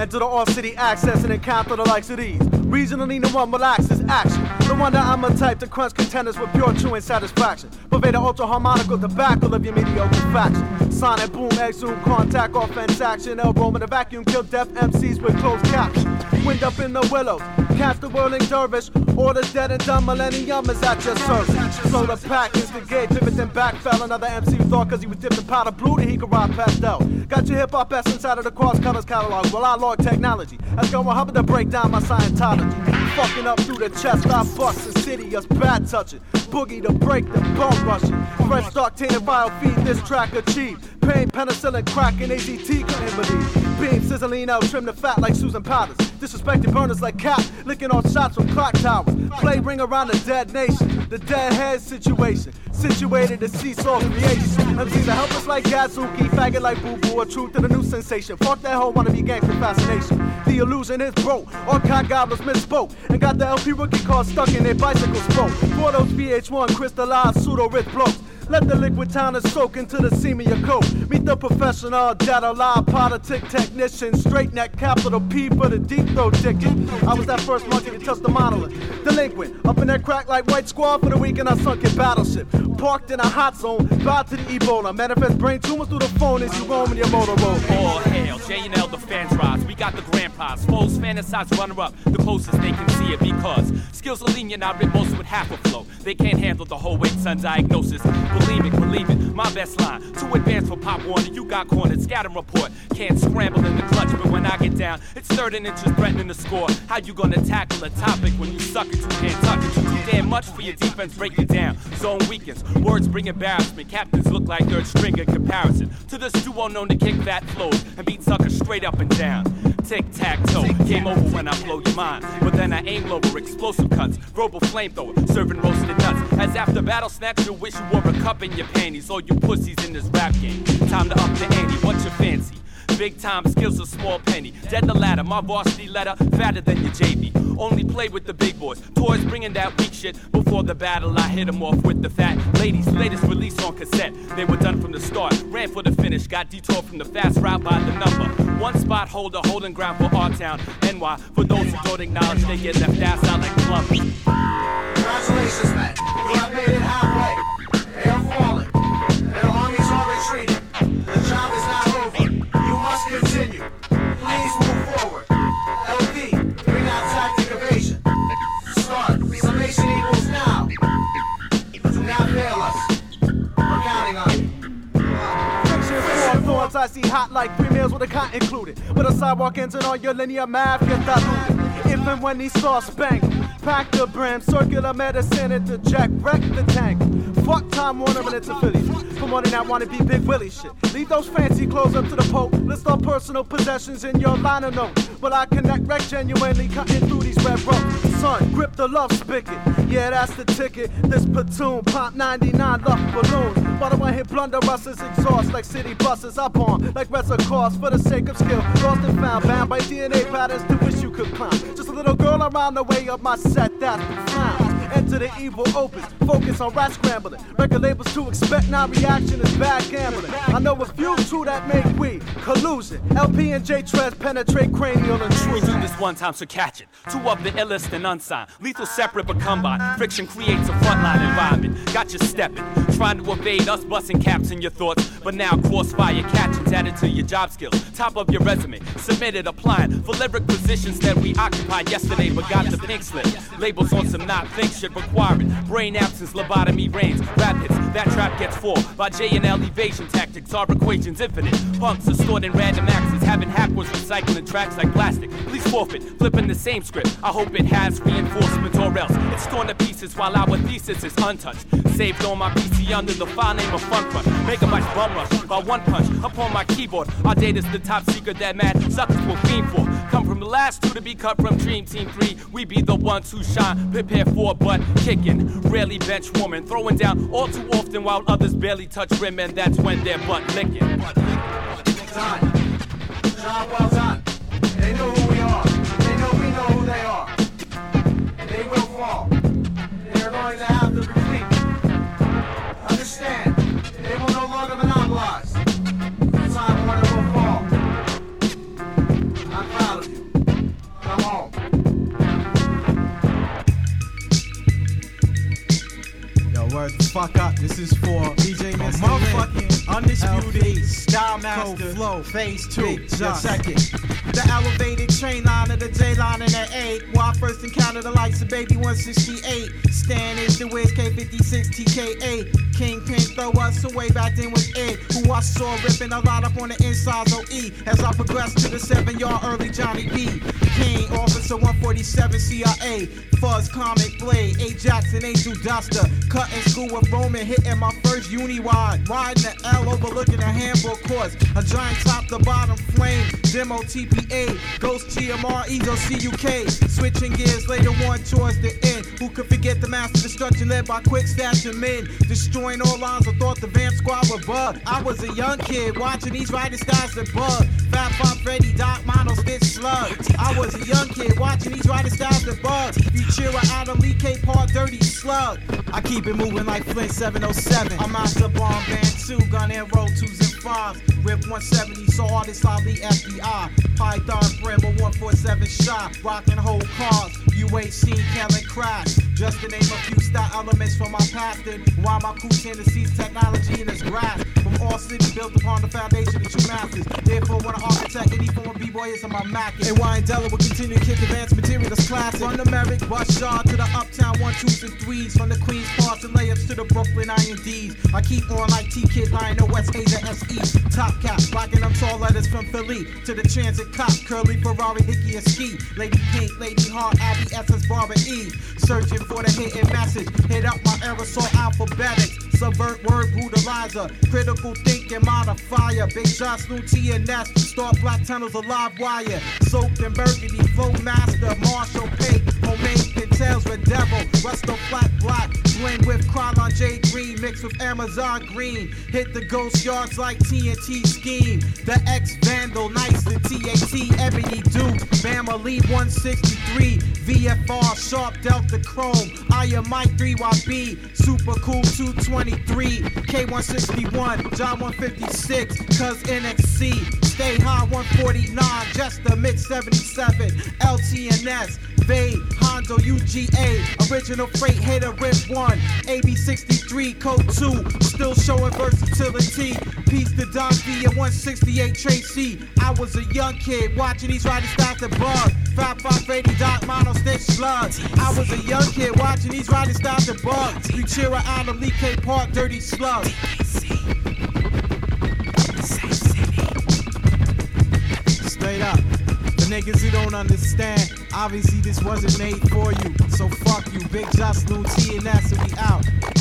Enter the all-city access and encounter the likes of these. Regionally, no one relaxes action. No wonder I'm a type to crunch contenders with pure chewing satisfaction. Pervade the ultra harmonical tobacco of your mediocre faction. Sonic boom, exhume, contact, offense action. Elbow in the vacuum, kill deaf MCs with closed caps. Wind up in the willows, cast the whirling dervish. Orders dead and done, millennium is at your service. Slow the pack, instigate, pivot then back. Fell another MC thought cause he was dipped in powder blue that he could ride pastel. Got your hip hop essence out of the cross colors catalog. Well, I log technology. That's going Hubbard to break down my Scientology. Fucking up through the chest, I bust insidious, bad touching. Boogie to break the bone rushing. Fresh stock, tainted file, feed this track achieve. Pain, penicillin, crack, and AZT couldn't believe. Beam, sizzling out, trim the fat like Susan Powders. Disrespecting burners like Cap, licking off shots from clock towers. Play ring around the dead nation, the dead head situation. Situated to seesaw creation. MCs are helpless like Yazuki, faggot like Boo Boo, a truth to the new sensation. Fuck that whole wanna be gangster fascination. The illusion is broke, all cock gobblers misspoke. And got the El-P rookie car stuck in their bicycle spoke. For those VH1 crystallized pseudo rich blokes. Let the liquid tonic soak into the seam of your coat. Meet the professional, data live politic technician. Straight neck, capital P for the deep throat ticket. I was that first monkey to touch the monolith. Delinquent, up in that crack like white squad for the weekend. I sunk in battleship. Parked in a hot zone, bound to the Ebola. Manifest brain tumors through the phone as you roam in your motor road. All hail, J and L the fans rise. We got the grand prize. Foes fantasize runner up, the closest they can see it because skills are lenient. I rip most with half a flow. They can't handle the whole weight, son diagnosis. Believe it, believe it. My best line, too advanced for Pop Warner. You got cornered, scatter report. Can't scramble in the clutch, but when I get down, it's third and inches threatening to score. How you gonna tackle a topic when you suck it, you can't tuck it? You too damn much for your defense, break it down. Zone weakens, words bring embarrassment. Captains look like third string in comparison to this duo known to kick fat flows and beat suckers straight up and down. Tic tac toe, game over when I blow your mind. But then I aim lower, explosive cuts, verbal flamethrower, serving roasted nuts. As after battle snacks, you wish you were a cup in your panties. All you pussies in this rap game. Time to up the ante, what's your fancy? Big time skills, a small penny. Dead the ladder, my varsity letter, fatter than your JV. Only play with the big boys. Toys bringing that weak shit. Before the battle, I hit 'em off with the fat ladies. Latest release on cassette. They were done from the start. Ran for the finish, got detoured from the fast route by the number. One spot holder, holding ground for our town, NY. For those who don't acknowledge, they get left ass out like Columbus. Congratulations, man. You have made it halfway the army's already. The job is not over. You must continue. Please move forward. El-P, bring out. Start. Summation equals now. Do not fail us. We're counting on you. Thorns I see hot like three meals with a cot included. With a sidewalk ends and all your linear math gets diluted. If and when these sauce bang, pack the brim, circular medicine, it the jack, wreck the tank. Fuck Time Warner and its affiliates. Promoting that wanna be Big Willie shit. Leave those fancy clothes up to the Pope. List all personal possessions in your line of notes. But I connect wreck genuinely cutting through these red ropes. Son, grip the love spigot. Yeah, that's the ticket. This platoon, pop 99 love balloons. While the one hit blunderussers exhaust like city buses. I on like course for the sake of skill. Lost and found, bound by DNA patterns to wish you could climb. Just a little girl around the way of my set, that's the clown. Enter the evil opus, focus on rat scrambling. Record labels to expect non-reaction is bad gambling. I know a few two that make we collusion. El-P and J Trez penetrate cranial intrusion. We do this one time, so catch it. Two of the illest and unsigned. Lethal separate but combined. Friction creates a frontline environment. Got you stepping, trying to evade us busting caps in your thoughts. But now crossfire catchings added to your job skills. Top of your resume, submitted applying for lyric positions that we occupied yesterday, but got the pink slip. Labels on some not think requiring. Brain absence, lobotomy reigns. Rapids, that trap gets full. By J and L evasion tactics, our equations infinite. Punks are stored in random axes, having hackers recycling tracks like plastic. Please forfeit, flipping the same script. I hope it has reinforcement or else it's torn to pieces while our thesis is untouched. Saved on my PC under the file name of Fun Crunch. Megabytes bum rush by one punch upon my keyboard. Our data's the top secret that mad suckers will fiend for. Come from the last two to be cut from Dream Team 3. We be the ones who shine, prepare for butt kicking. Rarely bench woman, throwing down all too often while others barely touch rim, and that's when they're butt licking. Job well done. They know who we are. They know we know who they are. They will fall. They're going to have to retreat. Understand, word fuck up. This is for DJ Mr. Motherfucking undisputed style master flow phase two. Just second. The elevated train line of the J line and the A. Where I first encountered the likes of Baby 168. Stan is the Wiz K56 TKA. Kingpin throw us away back then with Ed, who I saw ripping a lot up on the insides OE. As I progressed to the seven yard early Johnny B. King, Officer 147 CIA. Fuzz, Comic Blade, A Jackson, Angel Duster. Cutting school with Roman, hitting my first uni wide. Riding the L overlooking the handbook course. A giant top to bottom flame. Demo TPA. Ghost TMR, Ezo CUK. Switching gears later on towards the end. Who could forget the master destruction led by quick and men? Destroying all lines, I thought the Vamp Squad would bug. I was a young kid watching these riding styles that bug. Fat Bob Freddy, Doc Mono, Stitch Slug. I was a young kid watching these riding styles that bug. Futura Adam Lee K. Paul Dirty Slug. I keep it moving like Flint 707. I'm out the bomb band 2, gun and roll 2s and 5s. Rip 170, so artists Ali FBI. Python Brim, a 147 shot. Rockin' whole cars. UAC, Kellen Crash. Just to name a few style elements from my past. And why my cool tendencies, technology in its grasp. From all cities built upon the foundation of true masters. Therefore, when I architect any form of B-boy is in my Mac. And why Wyandola will continue to kick advanced material that's classic. From the Merrick bus yard to the uptown one, twos, and threes. From the Queens parts and layups to the Brooklyn INDs. I keep on like T-Kid, Lionel West, Asia SE. Top cap, rocking them tall letters from Philly to the transit cop. Curly Ferrari, Hickey, and Ski. Lady Pink, Lady Heart, Abby, Essence, Barbara E. Searching for the hidden message. Hit up my aerosol alphabetics. Subvert word brutalizer. Critical thinking modifier. Big shots, new T and S. Start black tunnels, a live wire. Soaked in burgundy, flow master. Marshall Pate. Homemade pintails with devil. Resto flat black. Blend with Krylon J Green. Mixed with Amazon Green. Hit the ghost yards like TNT scheme. The X Vandal, nice the TAT. Ebony Duke. Bama Lee 163. VFR, Sharp Delta Chrome. I am Mike 3YB. Super Cool 223. K161. John 156. Cuz NXC. Stay high 149. Just the mix 77. LTNS. Vade. Hondo UGA. Original freight hitter, rip 1. AB 63. Code 2. Still showing versatility. Peace to Don V and 168 Tracy. I was a young kid watching these riders start to bug. 5580 Doc Mono Stitch Slug. I was a young kid watching these riders start to bug. Futura Adam Lee K Park Dirty Slug. straight up. The niggas who don't understand, obviously this wasn't made for you. So fuck you, Bigg Jus, Lou T, and that's we out.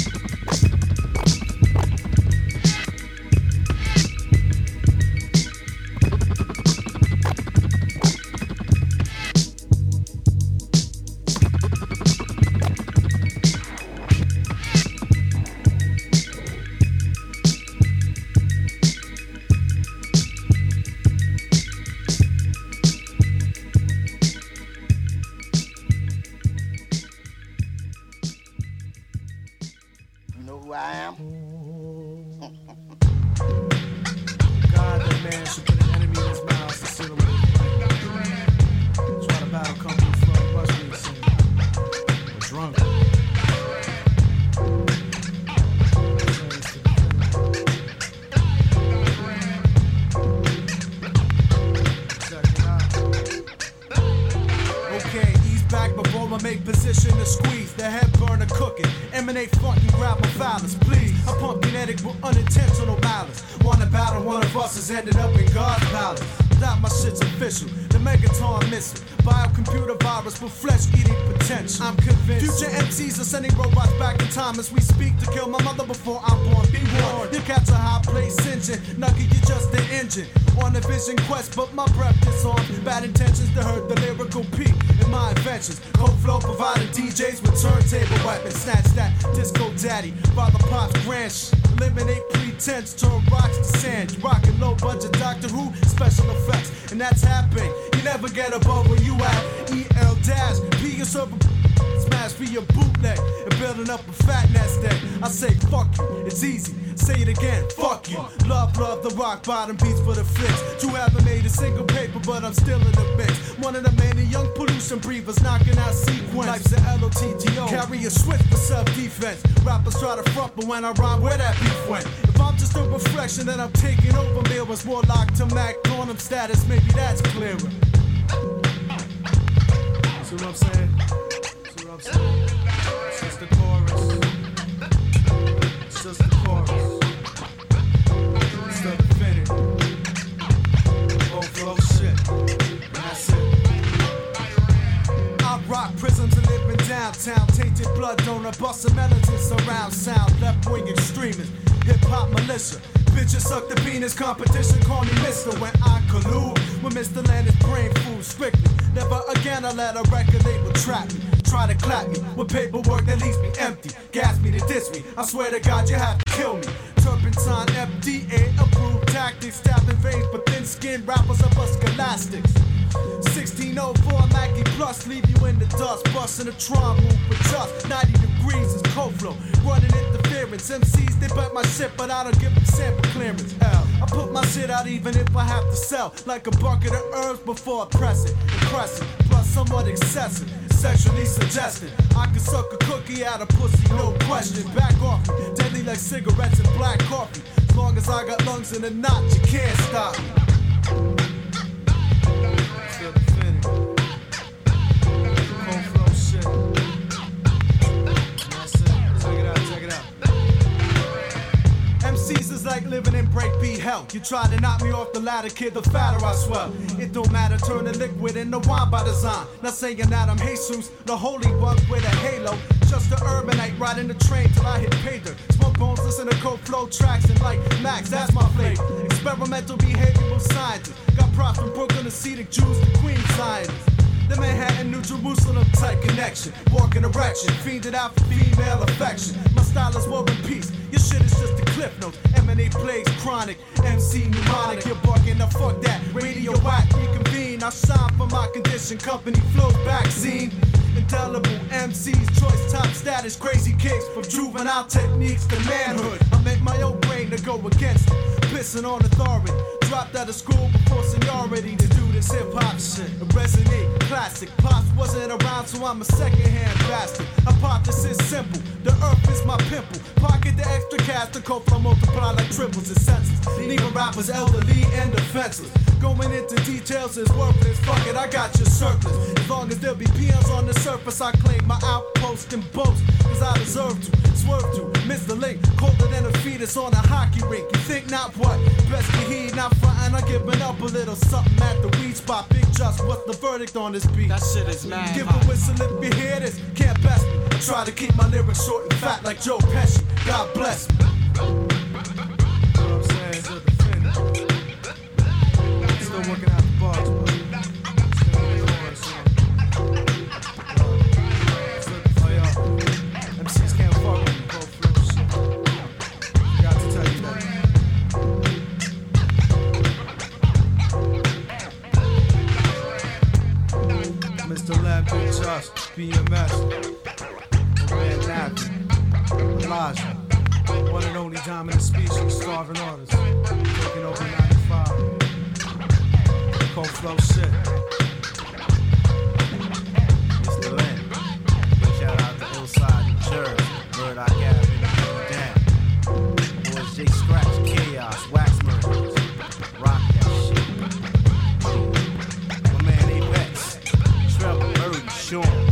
Scholastics. 1604 Mackie Plus, leave you in the dust. Busting a Tron move with trust. 90 degrees is cold flow. Running interference. MCs, they bet my shit, but I don't give them sample clearance. Hell, I put my shit out even if I have to sell. Like a bucket of herbs before I press it. Impressive, plus somewhat excessive. Sexually suggested. I could suck a cookie out of pussy, no question. Back off. Deadly like cigarettes and black coffee. As long as I got lungs in a knot, you can't stop me. Is like living in breakbeat hell. You try to knock me off the ladder, kid, the fatter I swell. It don't matter, turn the liquid into wine by design. Not saying that I'm Jesus, the holy one with a halo. Just a urbanite riding the train till I hit dirt. Smoke bones, listen to cold flow tracks and like Max, that's my flavor. Experimental behavioral scientist. Got props from Brooklyn Cedar Jews to Queen scientists. The Manhattan, New Jerusalem type connection. Walking erection, fiended out for female affection. My style is war and peace. Your shit is just a cliff notes. Emanate plays chronic. MC mnemonic. You're barking the fuck that. Radio whack, reconvene. I shine for my condition. Company flow back vaccine. Indelible MCs, choice top status, crazy kicks from juvenile techniques to manhood. I make my own brain to go against it. Pissing on authority. Dropped out of school before seniority to do this hip hop shit. Resonate, classic. Pops wasn't around, so I'm a second hand bastard. I pop this is simple. The earth is my pimple. Pocket the extra cash to cope from multiply like triples and senses. Leaving rappers elderly and defenseless. Going into details is worthless. Fuck it, I got your surplus. As long as there be peons on the surface, I claim my outpost and boast. Cause I deserve to. Swerve to. Mr. Link, colder than a fetus on a hockey rink. You think not what? Best to heed, not frontin', I'm giving up a little something at the weed spot. Bigg Jus, what's the verdict on this beat? That shit is mad. Give a whistle if you hear this. Can't best me. Try to keep my lyrics short and fat like Joe Pesci. God bless me. Still working out the bars, BMS, Red Nappy, Elijah, one and only dominant species, starving artists, taking over 95. Cold flow shit. Lynn. Big shout out to Hillside, New Jersey. Murdoch Avenue, down. Boys Scratch, Chaos, Wax that shit. My man Trevor, Sean.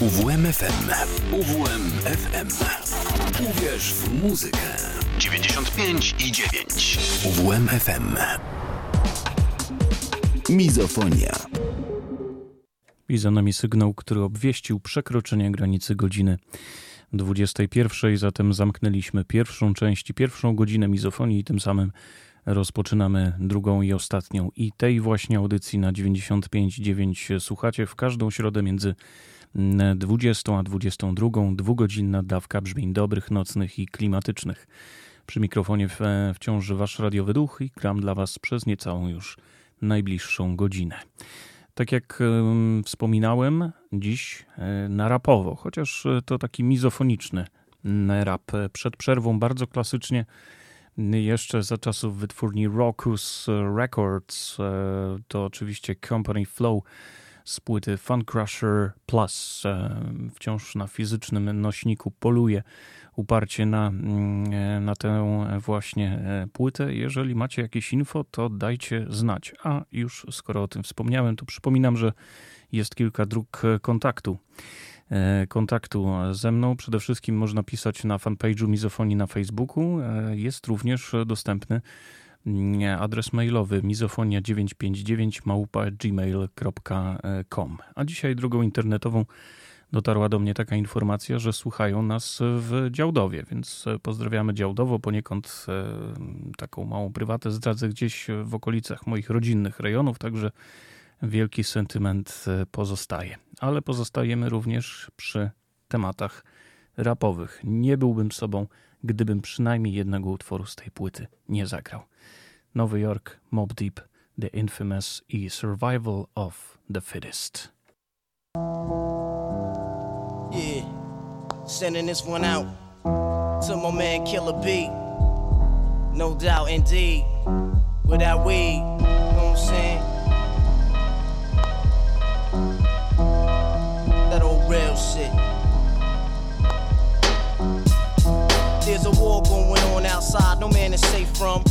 UWMFM. UWMFM. Uwierz w muzykę. 95 i 9. UWMFM. Mizofonia. I za nami sygnał, który obwieścił przekroczenie granicy godziny 21. Zatem zamknęliśmy pierwszą część, i pierwszą godzinę mizofonii i tym samym rozpoczynamy drugą i ostatnią. I tej właśnie audycji na 95.9 słuchacie w każdą środę między 20 a 22. Dwugodzinna dawka brzmień dobrych, nocnych i klimatycznych. Przy mikrofonie wciąż wasz radiowy duch i gram dla was przez niecałą już najbliższą godzinę. Tak jak em, wspominałem, dziś e, na rapowo, chociaż e, to taki mizofoniczny m, rap. E, Przed przerwą bardzo klasycznie, jeszcze za czasów wytwórni Rockus Records, e, to oczywiście Company Flow z płyty Fun Crusher Plus. E, Wciąż na fizycznym nośniku poluje uparcie na, mm, e, na tę właśnie e, płytę. Jeżeli macie jakieś info, to dajcie znać. A już skoro o tym wspomniałem, to przypominam, że jest kilka dróg kontaktu. Kontaktu ze mną przede wszystkim można pisać na fanpage'u Mizofonii na Facebooku. Jest również dostępny adres mailowy mizofonia959 małpa gmail.com. A dzisiaj drogą internetową dotarła do mnie taka informacja, że słuchają nas w Działdowie, więc pozdrawiamy Działdowo, poniekąd e, taką małą prywatę zdradzę gdzieś w okolicach moich rodzinnych rejonów, także wielki sentyment e, pozostaje. Ale pozostajemy również przy tematach rapowych. Nie byłbym sobą, gdybym przynajmniej jednego utworu z tej płyty nie zagrał. Nowy Jork, Mobb Deep, The Infamous i Survival of the Fittest. Yeah, sending this one out to my man Killer B. No doubt, indeed. Without weed, you know what I'm saying? That old real shit. There's a war going on outside, no man is safe from.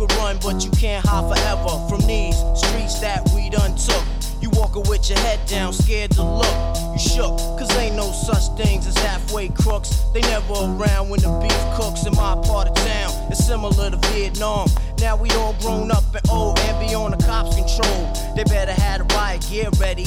Could run, but you can't hide forever from these streets that we done took. You walking with your head down, scared to look. You shook, cause ain't no such things as halfway crooks. They never around when the beef cooks in my part of town. It's similar to Vietnam. Now we all grown up and old and beyond the cops' control. They better have the riot gear ready.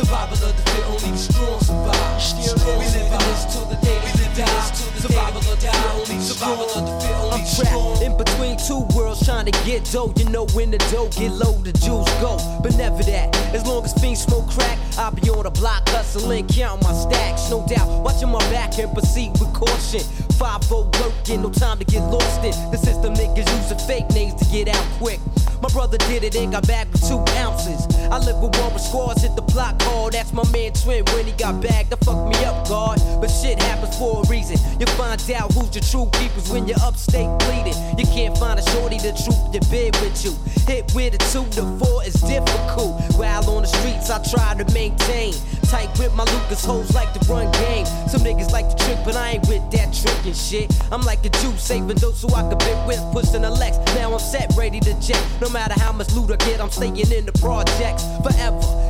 Survival of the fit, only the strong survive. Still we live in this till the day we die. Survival of the fit, only the strong. Survival of the fit, only I'm trapped in between two worlds trying to get dough. You know when the dough get low, the jewels go. But never that. As long as fiends smoke crack, I'll be on the block hustling, counting my stacks. No doubt, watching my back and proceed with caution. 5 working, no time to get lost in. The system niggas using fake names to get out quick. My brother did it and got back with two ounces. I live with one with scores, hit the block hard. That's my man Twin when he got back. That fucked me up, God. But shit happens for a reason. You find out who's your true keepers when you're upstate bleeding. You can't find a shorty to troop your bed with you. Hit with a two to four is difficult. While on the streets, I try to maintain. Tight with my Lucas hoes like to run game. Some niggas like to trick, but I ain't with that tricking shit. I'm like a Jew, saving those who I could bit with, pushing a Lex. Now I'm set, ready to jet. No matter how much loot I get, I'm staying in the projects forever.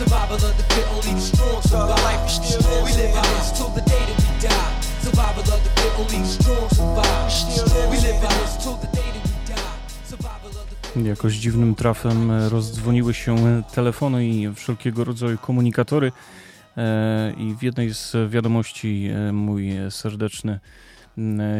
Survival of the fit, only the strong survive. We live in this till the day that we die. Survival of the fit, only the strong survive. We live in this till the day that we die. Survival of the Jakoś dziwnym trafem e, rozdzwoniły się telefony i wszelkiego rodzaju komunikatory. E, I w jednej z wiadomości e, mój serdeczny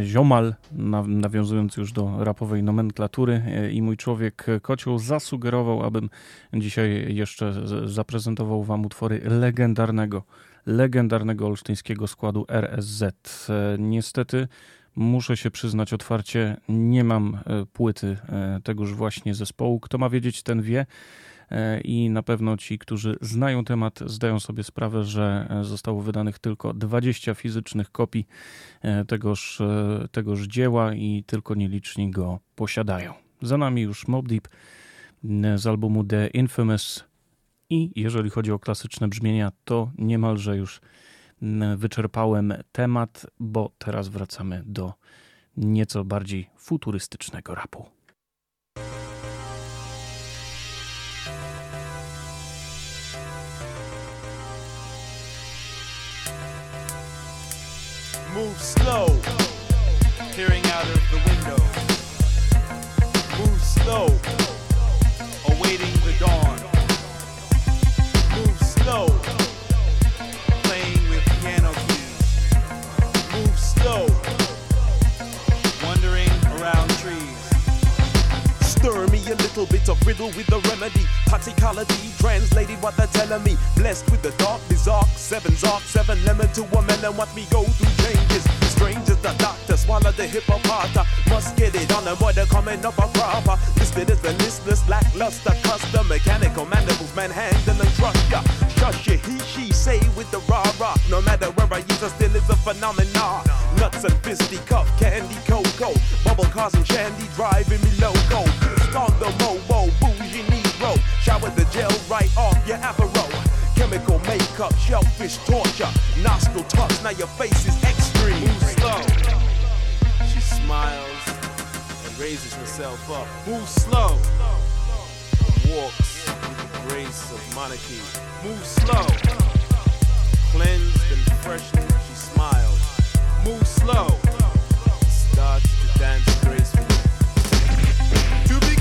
ziomal, na- nawiązując już do rapowej nomenklatury, e, i mój człowiek kocioł zasugerował, abym dzisiaj jeszcze zaprezentował Wam utwory legendarnego, legendarnego olsztyńskiego składu RSZ. E, Niestety Muszę się przyznać otwarcie, nie mam e, płyty e, tegoż właśnie zespołu. Kto ma wiedzieć, ten wie. E, I na pewno ci, którzy znają temat, zdają sobie sprawę, że e, zostało wydanych tylko 20 fizycznych kopii e, tegoż, tegoż dzieła i tylko nieliczni go posiadają. Za nami już Mob Deep z albumu The Infamous i jeżeli chodzi o klasyczne brzmienia, to niemalże już wyczerpałem temat, bo teraz wracamy do nieco bardziej futurystycznego rapu. Move slow, peering out of the window. Move slow, awaiting the dawn. Move slow, a little bit of riddle with the remedy. Toxicology translated what they're telling me. Blessed with the dark, bizarre, seven zark, seven lemon to a melon. Watch me go through changes. Strange as the doctor, swallow the hippopota. Must get it on the mother coming up a proper. Listed as the listless, lackluster, custom, mechanical mandibles, trust ya. Trust ya, he, she, say with the rah rah. No matter where I use, I still is a phenomenon. Nuts and fisty cup, candy, cocoa. Bubble cars and shandy driving me loco. Start the mobo, bougie Negro. Shower the gel right off your afro. Chemical makeup, shellfish torture. Nostril tucks, now your face is extreme. Move slow. She smiles and raises herself up. Move slow. Walks with the grace of monarchy. Move slow. Cleansed and freshened, she smiles. Move slow.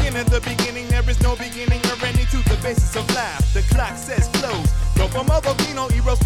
Begin at the beginning, there is no beginning or ending to the basis of life. The clock says close. Go from a volcano, Eros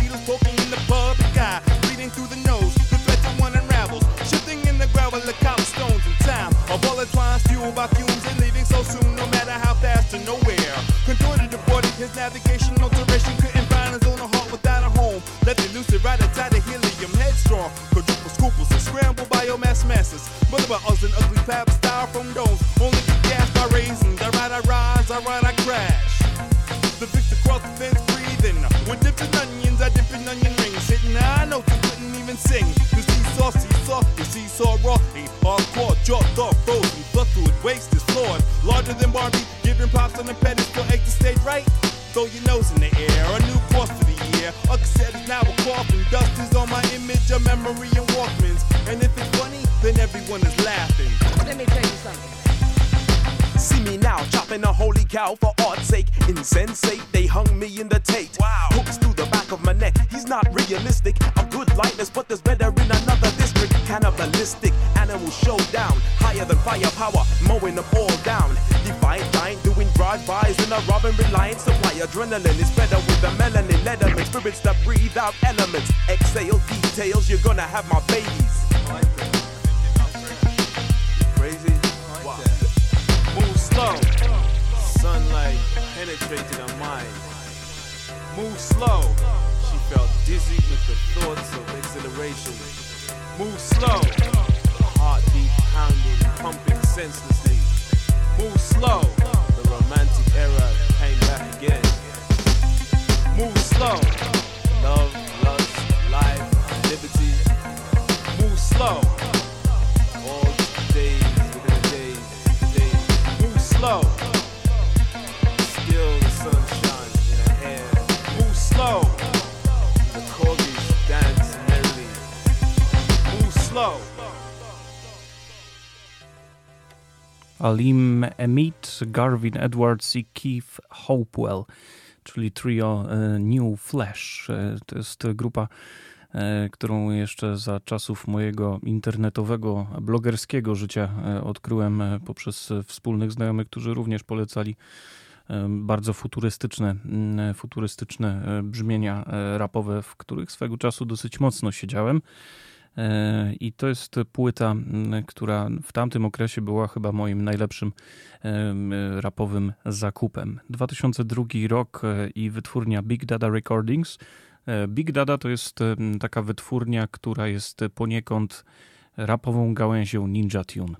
Alim Emit, Garvin Edwards i Keith Hopewell, czyli trio e, New Flash. E, To jest grupa, e, którą jeszcze za czasów mojego internetowego, blogerskiego życia odkryłem poprzez wspólnych znajomych, którzy również polecali bardzo futurystyczne, futurystyczne brzmienia rapowe, w których swego czasu dosyć mocno siedziałem. E, I to jest płyta, która w tamtym okresie była chyba moim najlepszym em, rapowym zakupem. 2002 rok e, i wytwórnia Big Dada Recordings. E, Big Dada to jest taka wytwórnia, która jest poniekąd rapową gałęzią Ninja Tune.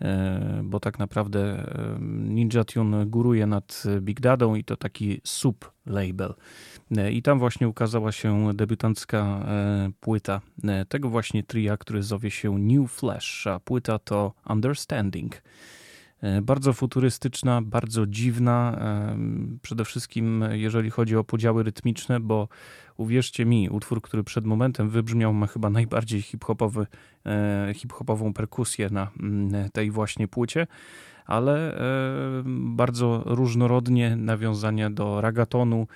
E, Bo tak naprawdę Ninja Tune góruje nad Big Dadą i to taki sub-label. E, I tam właśnie ukazała się debiutancka e, płyta e, tego właśnie tria, który zowie się New Flash, a płyta to Understanding. Bardzo futurystyczna, bardzo dziwna, przede wszystkim jeżeli chodzi o podziały rytmiczne, bo uwierzcie mi, utwór, który przed momentem wybrzmiał, ma chyba najbardziej hip-hopowy, hip-hopową perkusję na mm, tej właśnie płycie, ale bardzo różnorodnie nawiązania do ragatonu,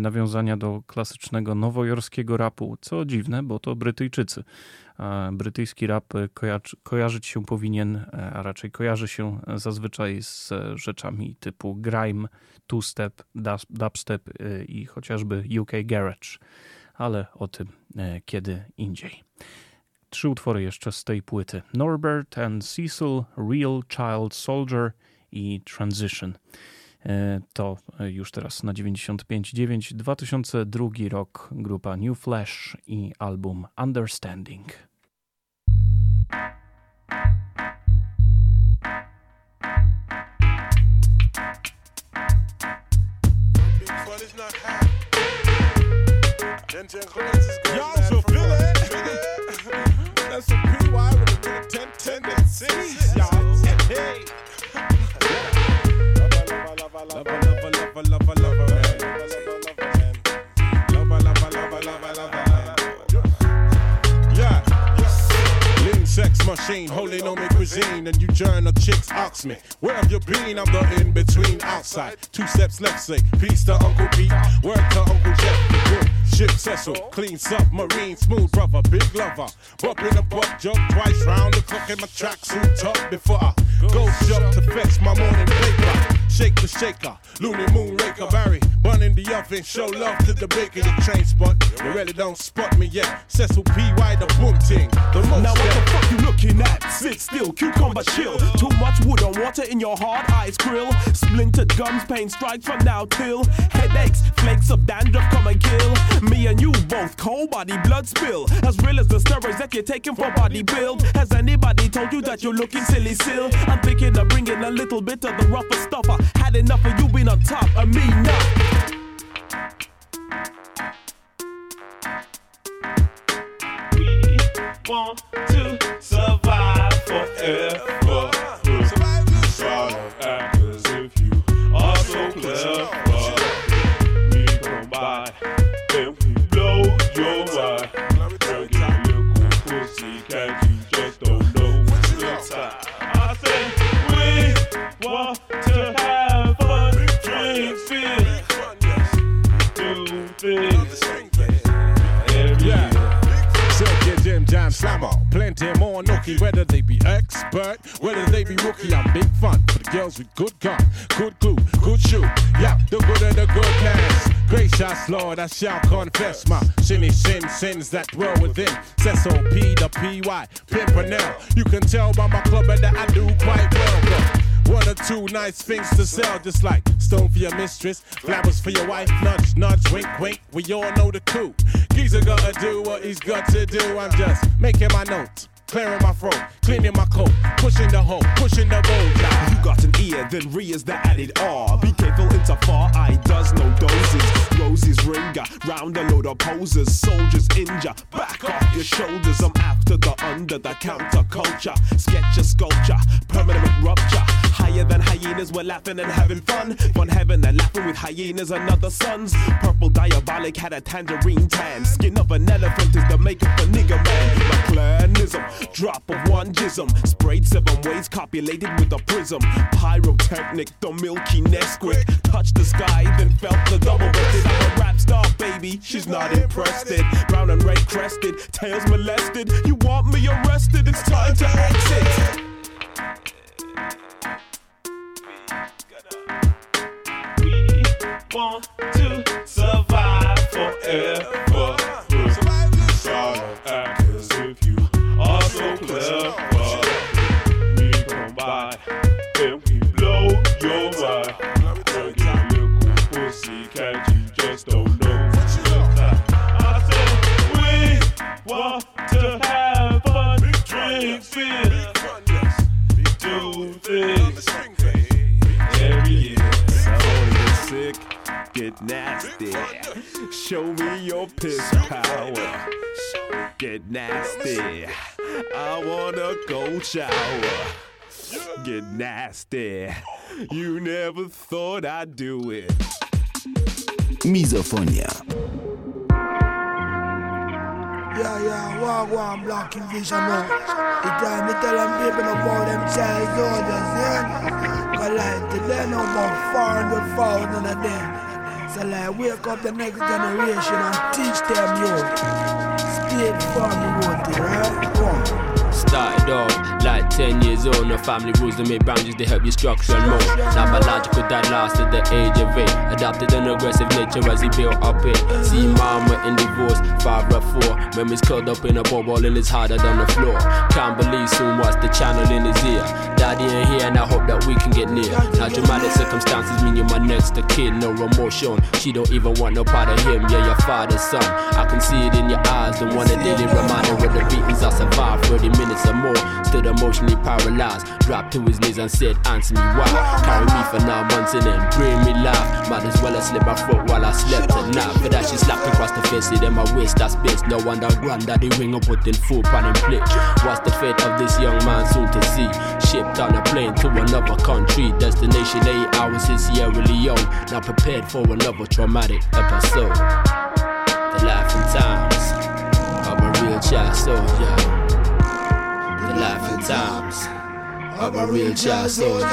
nawiązania do klasycznego nowojorskiego rapu, co dziwne, bo to Brytyjczycy. Brytyjski rap kojarzy, kojarzyć się powinien, a raczej kojarzy się zazwyczaj z rzeczami typu grime, two-step, dub- dubstep e, i chociażby UK garage, ale o tym e, kiedy indziej. Trzy utwory jeszcze z tej płyty. Norbert and Cecil, Real Child Soldier i Transition. E, To już teraz na 95.9, 2002 rok, grupa New Flash i album Understanding. Y'all should feel it. That's some PY with a little ten Lover, lover, lover, lover, lover, man. Lover, lover, lover, lover, lover. Yeah. Lean sex machine, holy no me cuisine, and you journal chicks ask me, where have you been? I'm the in between outside. Two steps left, say peace to Uncle Pete, word to Uncle Jeff. the good Ship Cecil, clean submarine, smooth brother, big lover. Bumping a buck joke twice round the clock in my tracksuit top before I go jump to fetch my morning paper. Shake the shaker, loony moon raker, Barry, bun in the oven, show love to the baker, The train spot. You really don't spot me yet. Cecil P. Y. the boom ting, the most. Now what the fuck you looking at? Sit still, cucumber chill. Too much wood and water in your hard eyes grill. Splintered gums, pain strikes from now till headaches, flakes of dandruff come and kill. Me and you both cold body blood spill. As real as the steroids that you're taking for body build. Has anybody told you that you're looking silly still? I'm thinking of bringing a little bit of the rougher stuff. Had enough of you being on top of me now. want to survive forever. Yeah. Jim Jam Slammer, plenty more nookie, whether they be expert, whether they be rookie, I'm big fun for the girls with good gun, good glue, good shoe. Yeah, the good of the good class. shots, Lord, I shall confess my sinny sin, sins that dwell within. Cecil P, the PY, Pimpernel. You can tell by my club that I do quite well. One or two nice things to sell, just like stone for your mistress, flowers for your wife, nudge, nudge, wink, wink. We all know the coup. Geezer gotta do what he's got to do. I'm just making my notes. Clearing my throat, cleaning my coat, pushing the hoe, pushing the boat. You got an ear, then re is the added R. Be careful, it's a far eye, does no doses. Roses ringer, round a load of posers, soldiers injure. Back off your shoulders, I'm after the under the counter culture. Sketch a sculpture, permanent rupture. Higher than hyenas, we're laughing and having fun. One heaven and laughing with hyenas, another sons. Purple diabolic had a tangerine tan. Skin of an elephant is the makeup of nigga man. My clanism, drop of one jism. Sprayed seven ways, copulated with a prism. Pyrotechnic, the milky Nesquik. Touched the sky, then felt the double breasted. I'm a rap star, baby. She's not impressed. It. Brown and red crested, tails molested. You want me arrested? It's time to exit. Want to survive forever. Nasty. I wanna go shower. Get nasty. You never thought I'd do it. Mizofonia. Yeah, yeah, walk one blocking vision now. The time me tell them people about them child soldiers, yeah? Cause like today no about 400,000 of them. So like wake up the next generation and teach them yo. State farm you want it, right? Go on. Started off like 10 years old. No family rules to make boundaries, they help you structure and mold. Now biological dad lost at the age of 8. Adopted an aggressive nature as he built up it. See mama in divorce, father 4. Memories curled up in a bubble and it's harder than the floor. Can't believe soon what's the channel in his ear. Daddy ain't here and I hope that we can get near. Now dramatic circumstances mean you're my next of kid. No emotion, she don't even want no part of him. Yeah, your father's son. I can see it in your eyes. Don't want a daily reminder of the beatings I survived. 30 minutes or more, stood emotionally paralyzed. Dropped to his knees and said, Answer me why. Carry me for nine months and then bring me life. Might as well have slit my throat while I slept at night. For that, she slapped across the face, it in my waist. that's space. No wonder granddaddy ring up in full pan and plate. What's the fate of this young man soon to see? Shipped on a plane to another country. Destination eight hours in Sierra Leone. Now prepared for another traumatic episode. The life and times of a real child soldier. Life and times of a real child soldier.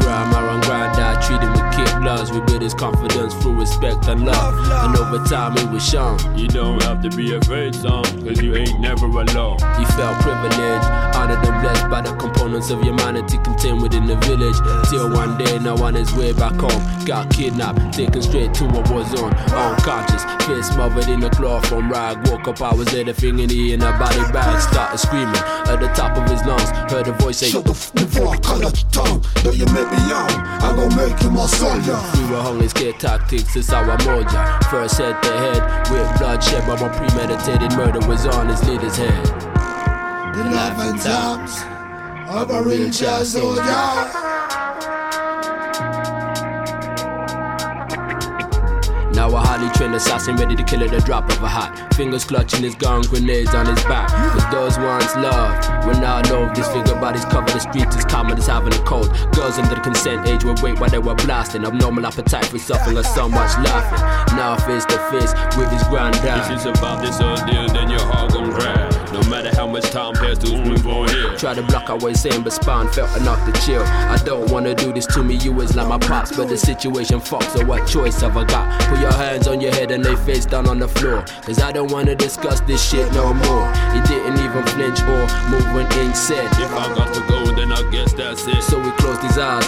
Grandma with. We built his confidence through respect and love. And over time it was shown. You don't have to be afraid, son, cause you ain't never alone. He felt privileged, honored and blessed by the components of humanity contained within the village. Till one day, now on his way back home, got kidnapped, taken straight to a war zone. Unconscious, face smothered in a cloth from rag. Woke up I hours later, finger in a body bag. Started screaming at the top of his lungs. Heard a voice say, Shut the f before I cut out your tongue. Though you make me young, I'm gonna make you my soldier. We were hung his care tactics, it's our moja. First head to head, with bloodshed, but my premeditated murder was on his leader's head. The life and times of a real child soldier. Now a highly trained assassin ready to kill at the drop of a hat. Fingers clutching his gun, grenades on his back. Cause those once loved, when now love disfigured bodies cover the streets as common as having a cold. Girls under the consent age were wait while they were blasting. Abnormal appetite for suffering or someone's laughing. Now face to face with his granddad. This is about this ordeal, then your heart gon' grab. No matter how much time passes, move on here. Try to block our way saying, but spawn felt enough to chill. I don't wanna do this to me, you was like my pops, but the situation fucks, so what choice have I got? Put your hands on your head and they face down on the floor. Cause I don't wanna discuss this shit no more. He didn't even flinch or move when Ink said, If I got to go, then I guess that's it. So we closed his eyes,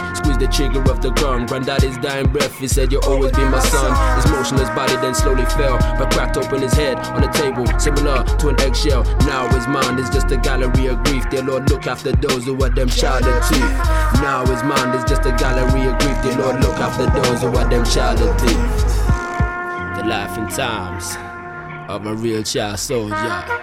trigger of the gun. Granddaddy's dying breath, he said, You'll always be my son. His motionless body then slowly fell, but cracked open his head on the table, similar to an eggshell. Now his mind is just a gallery of grief. Dear Lord, look after those who are them child of teeth. Now his mind is just a gallery of grief. Dear Lord, look after those who are them child of teeth. The life and times of a real child soldier.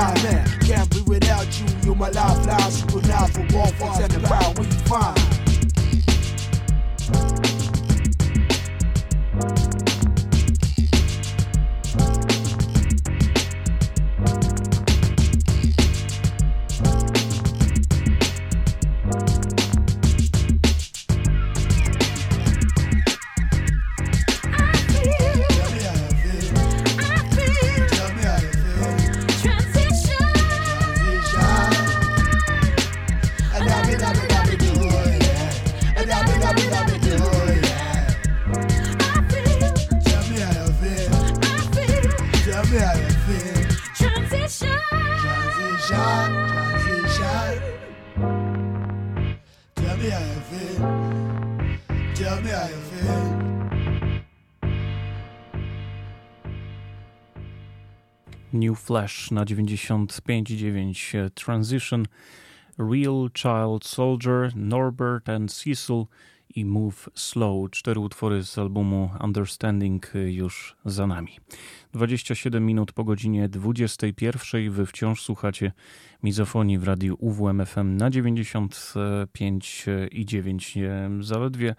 nightmare. Can't be without you, you're my lifeline. Super now for Supernatural warfare, second power, we find. New Flash na 95,9 Transition, Real Child Soldier, Norbert and Cecil i Move Slow. Cztery utwory z albumu Understanding już za nami. 27 minut po godzinie 21. Wy wciąż słuchacie mizofonii w radiu UWMFM na 95 i 9. Zaledwie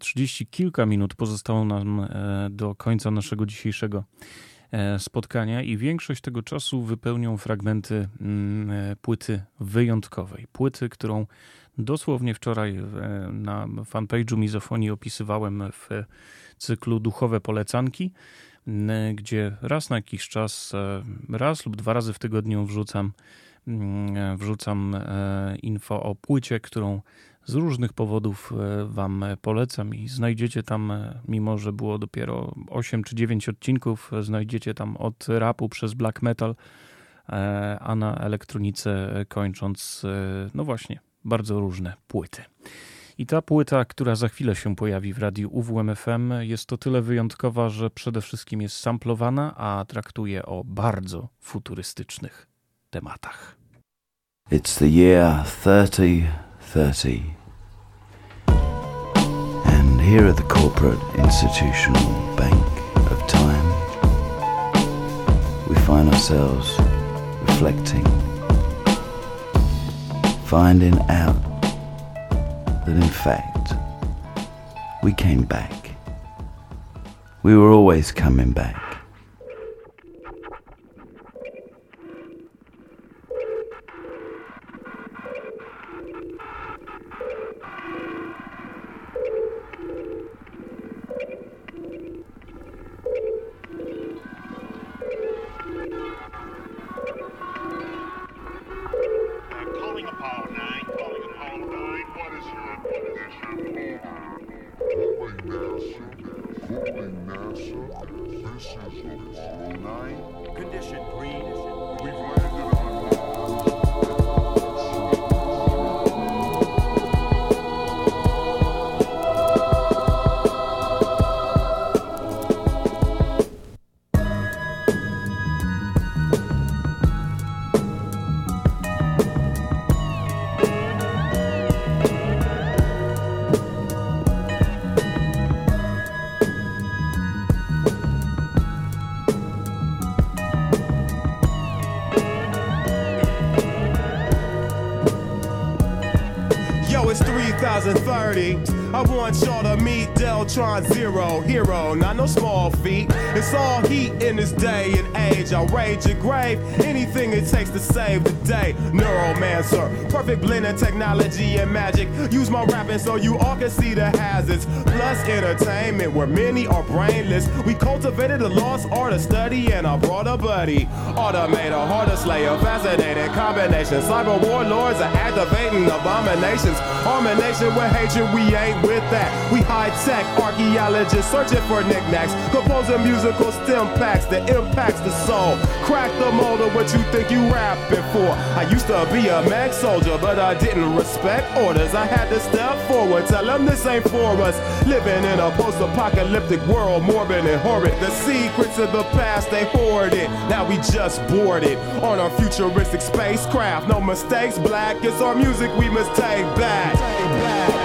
30 kilka minut pozostało nam do końca naszego dzisiejszego spotkania i większość tego czasu wypełnią fragmenty płyty wyjątkowej. Płyty, którą dosłownie wczoraj na fanpage'u Mizofonii opisywałem w cyklu Duchowe Polecanki, gdzie raz na jakiś czas, raz lub dwa razy w tygodniu wrzucam, wrzucam info o płycie, którą z różnych powodów Wam polecam i znajdziecie tam, mimo że było dopiero 8 czy 9 odcinków, znajdziecie tam od rapu przez black metal, a na elektronice kończąc, no właśnie, bardzo różne płyty. I ta płyta, która za chwilę się pojawi w radiu UWMFM, jest to tyle wyjątkowa, że przede wszystkim jest samplowana, a traktuje o bardzo futurystycznych tematach. It's the year 3030. Here at the corporate institutional bank of time, we find ourselves reflecting, finding out that in fact we came back. We were always coming back. Condition green. I want y'all to meet Deltron Zero, hero, not no small feat. It's all heat in this day and age. I'll rage your grave, anything it takes to save the day. Neuromancer, perfect blend of technology and magic. Use my rapping so you all can see the hazards. Plus entertainment, where many are brainless. We cultivated a lost art of study and I brought a buddy. Automator, harder slayer, fascinating combination. Cyber warlords are activating abominations. Harmonation with hatred, we ain't with that. We high tech archaeologists searching for knickknacks. Composing musical stem packs that impacts the soul. Crack the mold of what you think you rapping for. I used to be a mag soldier, but I didn't respect orders. I had to step forward, tell them this ain't for us. Living in a post apocalyptic world, morbid and horrid. The secrets of the past, they hoarded. Now we just boarded on our futuristic spacecraft. No mistakes, black. It's our music we must take back. Yo,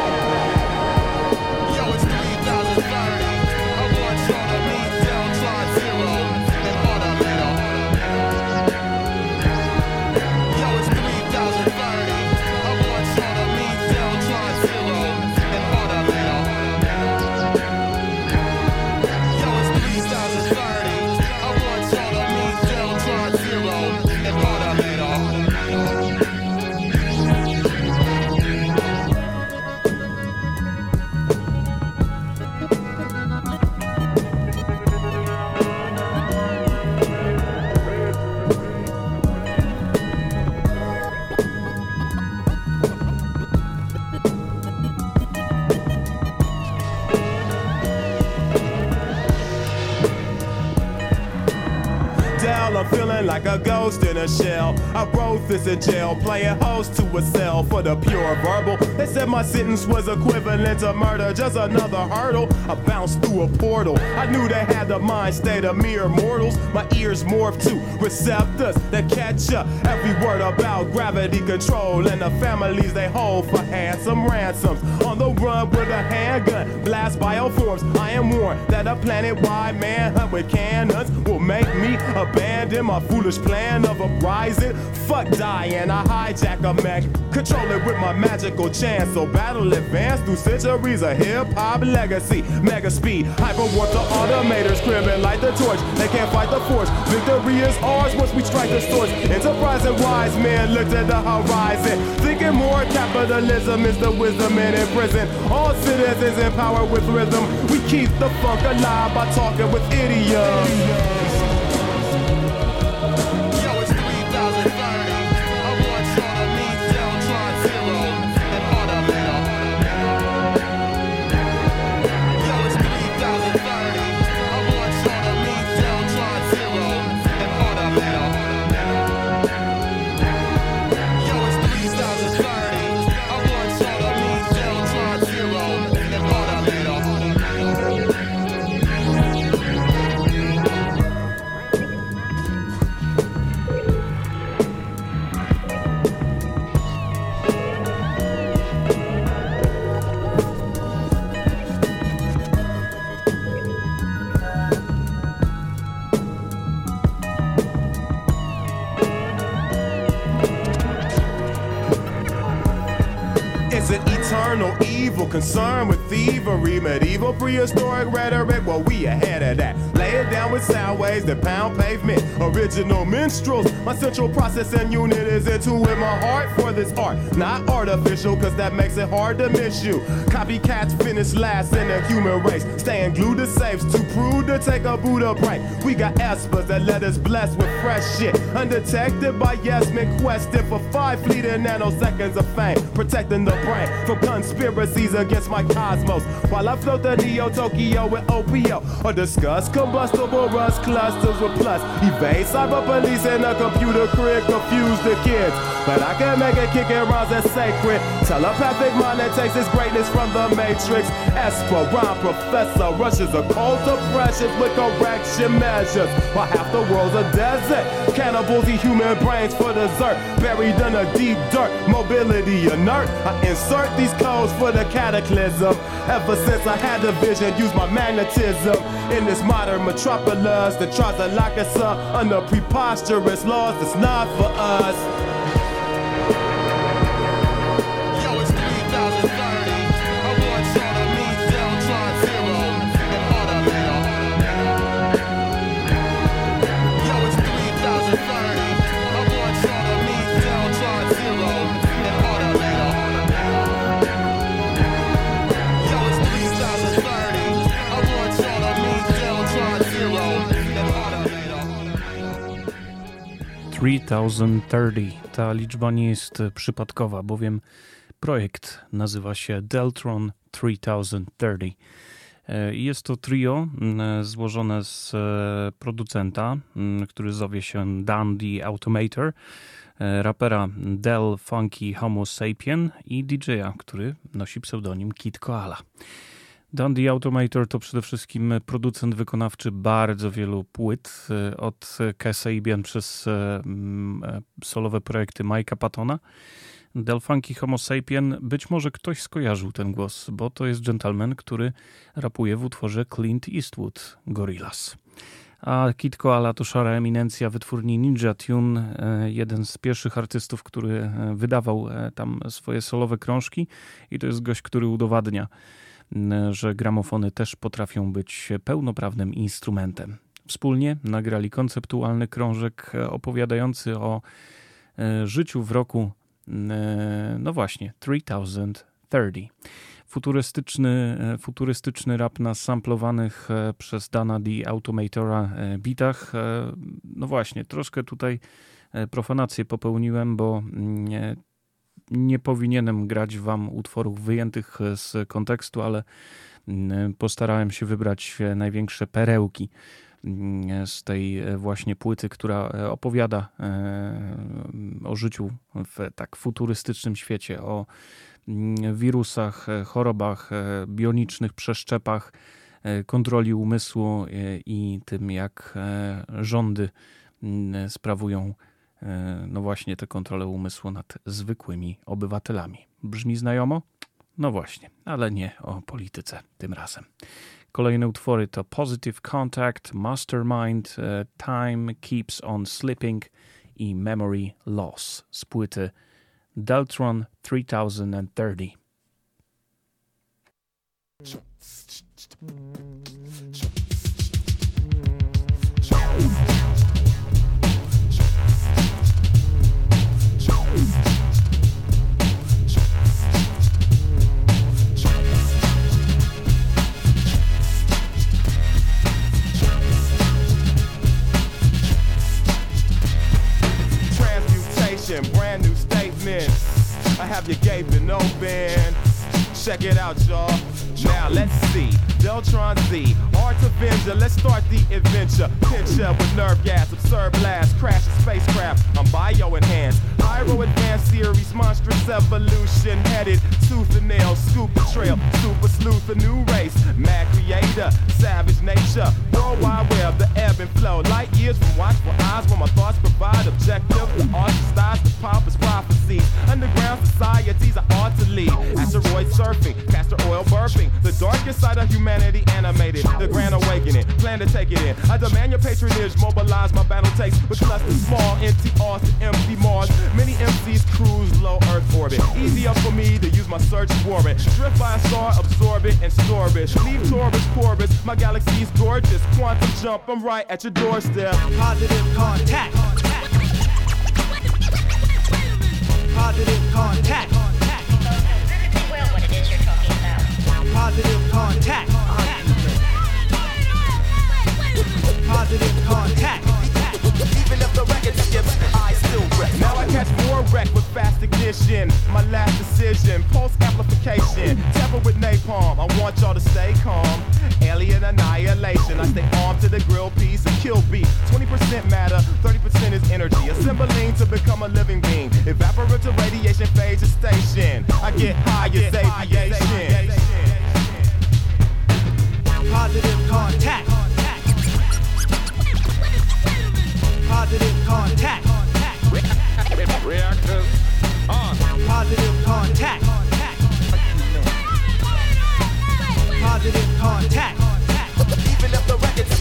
a shell. I wrote this in jail, playing host to a cell for the pure verbal. They said my sentence was equivalent to murder, just another hurdle. I bounced through a portal. I knew they had the mind state of mere mortals. My ears morphed to receptors that catch up every word about gravity control and the families they hold for handsome ransoms. On the run with a handgun, blast bioforms. I am warned that a planet-wide manhunt with cannons will make me abandon my foolish plan of uprising. Fuck dying, I hijack a mech, control it with my magical chance. So battle advance through centuries of hip hop legacy. Mega speed, hyper warp the automators, crimin light the torch. They can't fight the force. Victory is ours once we strike the source. Enterprise and wise men looked at the horizon, thinking more capitalism is the wisdom and in prison. All citizens empowered with rhythm. We keep the funk alive by talking with idioms. Concerned with thievery, medieval prehistoric rhetoric. Well, we ahead of that. Lay it down with sound waves that pound pavement. Original minstrels. My central processing unit is into with my heart for this art. Not artificial, cause that makes it hard to miss you. Copycats finish last in the human race. Staying glued to safes, too prude to take a Buddha break. We got espers that let us bless with fresh shit. Undetected by yes men for five fleeting nanoseconds of fame. Protecting the brain from conspiracies against my cosmos. While I float the Neo Tokyo with OPO or discuss combustible rust clusters with plus. Evade cyber police and a computer crib confuse the kids. But I can make it kick and rise as sacred. Telepathic mind that takes its greatness from the matrix. Esperon professor rushes a cold depression with correction measures. While half the world's a desert. Cannibals eat human brains for dessert. Buried in a deep dirt. Mobility inert. I insert these codes for the cataclysm. Ever since I had the vision, use my magnetism in this modern metropolis that tries to lock us up under preposterous laws it's not for us. Three thousand thirty. Ta liczba nie jest przypadkowa, bowiem projekt nazywa się Deltron 3030. E, jest to trio złożone z e, producenta, który zowie się Dandy Automator, e, rapera Del Funky Homo Sapien i DJ-a, który nosi pseudonim Kid Koala. Dandy Automator to przede wszystkim producent wykonawczy bardzo wielu płyt, e, od Kasabian przez e, e, solowe projekty Mike'a Pattona. Delfunky Homo Sapien, być może ktoś skojarzył ten głos, bo to jest gentleman, który rapuje w utworze Clint Eastwood, Gorillaz. A Kid Koala to szara eminencja wytwórni Ninja Tune, jeden z pierwszych artystów, który wydawał tam swoje solowe krążki i to jest gość, który udowadnia, że gramofony też potrafią być pełnoprawnym instrumentem. Wspólnie nagrali konceptualny krążek opowiadający o e, życiu w roku, e, no właśnie, 3030. Futurystyczny, e, futurystyczny rap na samplowanych przez Dana D. Automatora bitach. No właśnie, troszkę tutaj profanację popełniłem, bo mm, nie powinienem grać wam utworów wyjętych z kontekstu, ale mm, postarałem się wybrać największe perełki mm, z tej właśnie płyty, która opowiada o życiu w tak futurystycznym świecie, o mm, wirusach, chorobach, bionicznych przeszczepach, kontroli umysłu i tym, jak rządy sprawują no właśnie tę kontrolę umysłu nad zwykłymi obywatelami. Brzmi znajomo? No właśnie, ale nie o polityce tym razem. Kolejne utwory to Positive Contact, Mastermind, uh, Time Keeps on Slipping i Memory Loss z płyty Deltron 3030. I have you gaping open. Check it out, y'all. Now let's see. Deltron Z, Art Avenger, let's start the adventure. Pinch up with nerve gas, absurd blast, crash spacecraft. I'm bio enhanced. Pyro advanced series, monstrous evolution. Headed tooth and nail, scoop the trail. Super sleuth, a new race. Mad creator, savage nature. Worldwide web, the ebb and flow. Light years from watchful eyes where my thoughts provide objective. The the pompous prophecies. Underground societies are ought to lead. Asteroid surfing, castor oil burping. The darkest side of humanity animated. The grand awakening, plan to take it in. I demand your patronage, mobilize my battle takes. With clusters small, empty Austin, empty Mars. Many MCs cruise low Earth orbit. Easier for me to use my search warrant. Drift by a star, absorb it and store it. Leave Taurus, Corbus, my galaxy's gorgeous. Quantum jump, I'm right at your doorstep. Positive contact. Positive contact. Positive contact. Positive contact. Even if the record skips, I still wreck. Now I catch more wreck with fast ignition. My last decision, pulse amplification. Temper with napalm. I want y'all to stay calm. Alien annihilation. I stay armed to the grill piece and kill beat. 20% matter, 30% is energy. Assembling to become a living being. Evaporative radiation phase a station. I get high as aviation. Positive contact. Positive contact. Reactors on. Positive contact. Positive contact. Even if the record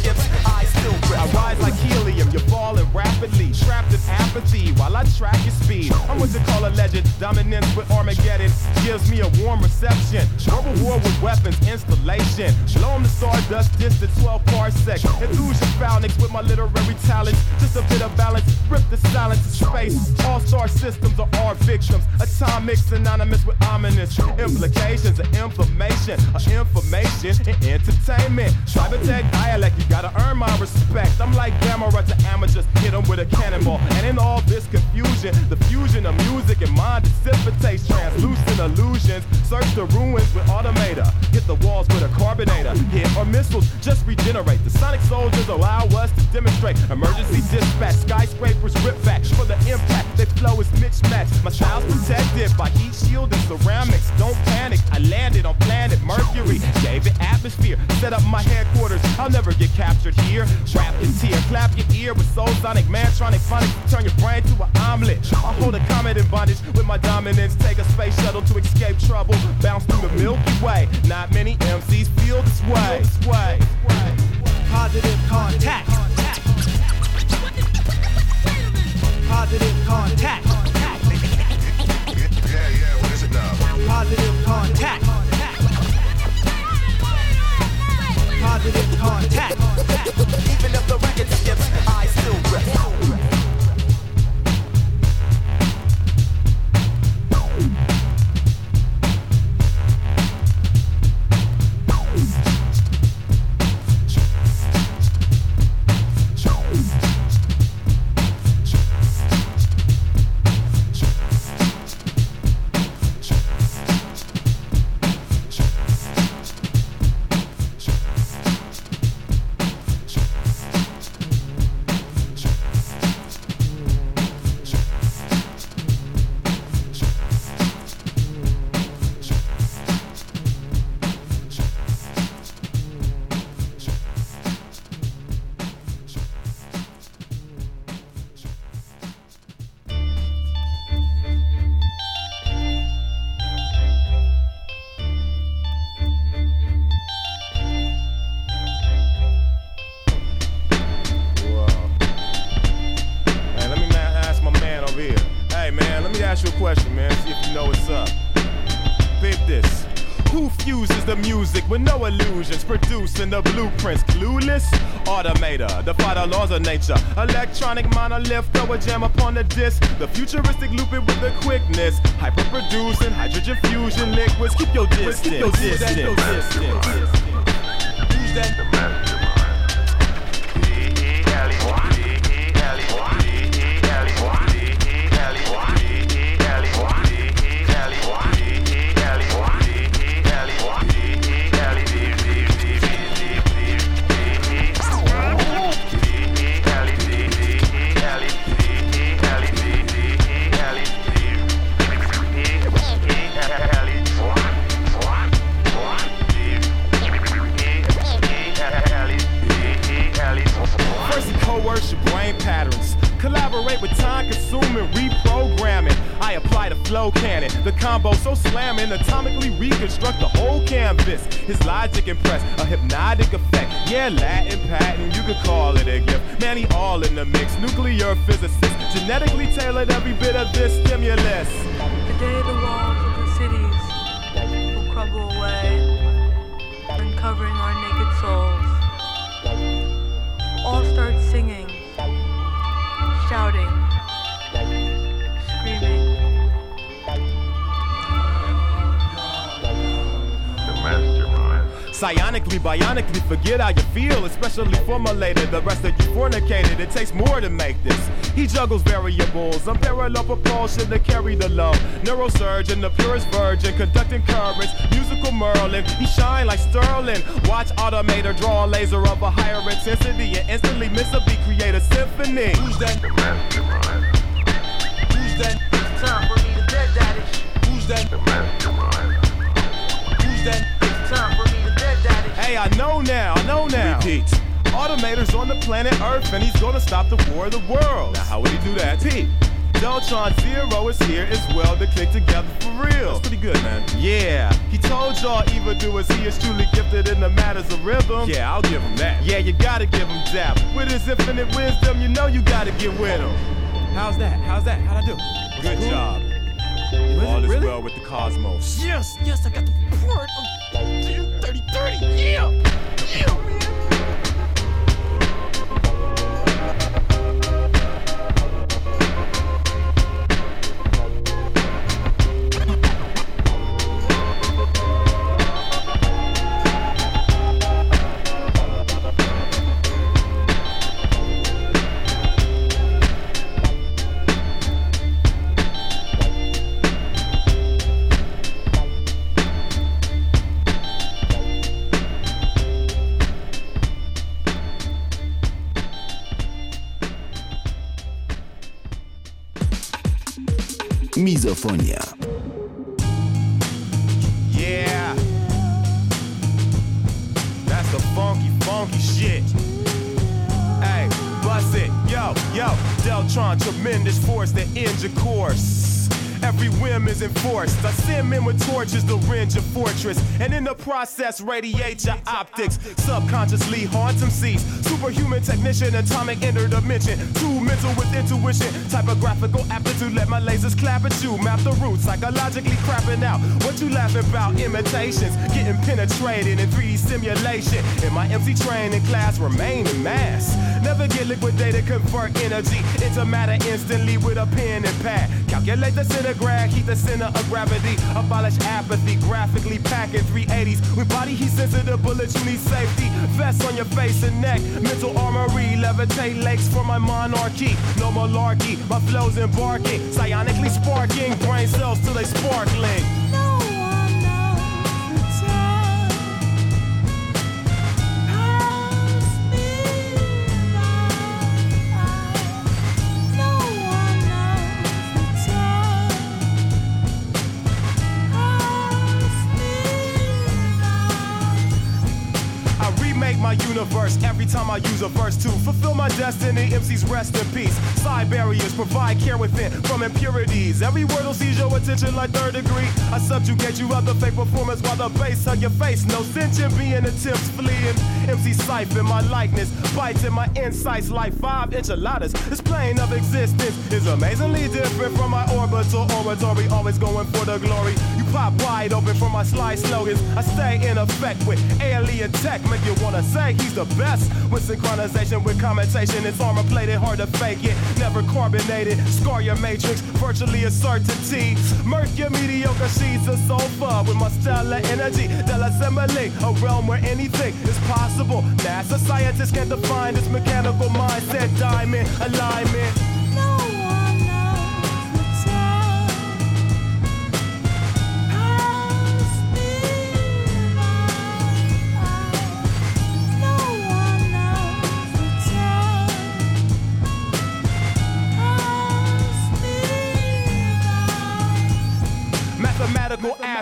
I rise like helium, you're falling rapidly. Trapped in apathy while I track your speed. I'm what you call a legend. Dominance with Armageddon gives me a warm reception. Verbal war with weapons installation. Blow 'em to stardust, distant 12 parsecs. Enthuse your phalanx with my literary talents. Just a bit of balance, rip the silence of space. All star systems are our victims. Atomic synonymous with ominous implications of inflammation, of information and entertainment. Cybertech dialect, you gotta earn my respect. I'm like Gamma rays to amateurs, hit 'em with a cannonball. And in all this confusion, the fusion of music and mind dissipates translucent illusions. Search the ruins with automator. Hit the walls with a carbonator. Hit or missiles just regenerate. The sonic soldiers allow us to demonstrate. Emergency dispatch, skyscrapers rip back for the impact. They flow is mismatched. My style's protected by heat shield and ceramics. Don't panic. I landed on planet Mercury. Gave it atmosphere. Set up my headquarters. I'll never get captured here. Rap your tear, clap your ear with soul sonic, mantronic phonic. Turn your brain to an omelet. I hold a comet in bondage with my dominance. Take a space shuttle to escape trouble. Bounce through the Milky Way. Not many MCs feel this way. This way. Positive contact. Positive contact. Yeah, yeah, what is it now? Positive contact. Positive contact. Electronic monolith, throw a jam upon the disc. The futuristic loop it with the quickness. Hyper producing hydrogen fusion liquids. Keep your distance. Keep your distance. Who's His logic impress, a hypnotic effect. Yeah, Latin patent, you could call it a gift. Man, he all in the mix. Nuclear physicist, genetically tailored every bit Psionically, bionically, forget how you feel, especially formulated. The rest of you fornicated, it takes more to make this. He juggles variables, unparalleled propulsion to carry the love. Neurosurgeon, the purest virgin, conducting currents, musical Merlin. He shine like Sterling. Watch automator draw a laser of a higher intensity and instantly miss a beat, create a symphony. Who's that? Hey, I know now, I know now. Repeat. Automator's on the planet Earth and he's gonna stop the war of the world. Now, how would he do that? Pete. Deltron Zero is here as well to click together for real. That's pretty good, man. Yeah, he told y'all evildoers he is truly gifted in the matters of rhythm. Yeah, I'll give him that. Yeah, you gotta give him that. With his infinite wisdom, you know you gotta get with him. How's that? How's that? How'd I do? Good cool. job. All is really? well with the cosmos. Yes, yes, I got the report of oh, 3030. Yeah, yeah, process, radiate your optics. Subconsciously haunt some seas. Superhuman technician, atomic interdimension. Too mental with intuition. Typographical aptitude, let my lasers clap at you. Map the roots, psychologically crapping out. What you laughing about? Imitations. Getting penetrated in 3D simulation. In my MC training class, remain in mass. Never get liquidated, convert energy into matter instantly with a pen and pad. Calculate the centigrade, keep the center of gravity. Abolish apathy, graphically packing 380s. With body heat sensitive bullets, you need safety. Vest on your face and neck, mental armory. Levitate lakes for my monarchy. No malarkey, my flow's embarking. Psionically sparking, brain cells till they sparkling. Every time I use a verse to fulfill my destiny. MCs rest in peace. Side barriers provide care within from impurities. Every word will seize your attention like third degree. I subjugate you other fake performance while the bass hug your face. No sentient being attempts fleeing. MC siphon my likeness, bites in my insights like five enchiladas. This plane of existence is amazingly different from my orbital oratory. Always going for the glory. You pop wide open for my sly slogans. I stay in effect with alien tech. Make you wanna say he's the best. With synchronization, with commentation, it's armor plated, hard to fake it. Never carbonated, scar your matrix, virtually a certainty. Murk your mediocre sheets of sofa with my stellar energy. They'll assimilate a realm where anything is possible. NASA scientists can't define this mechanical mindset. Diamond alignment.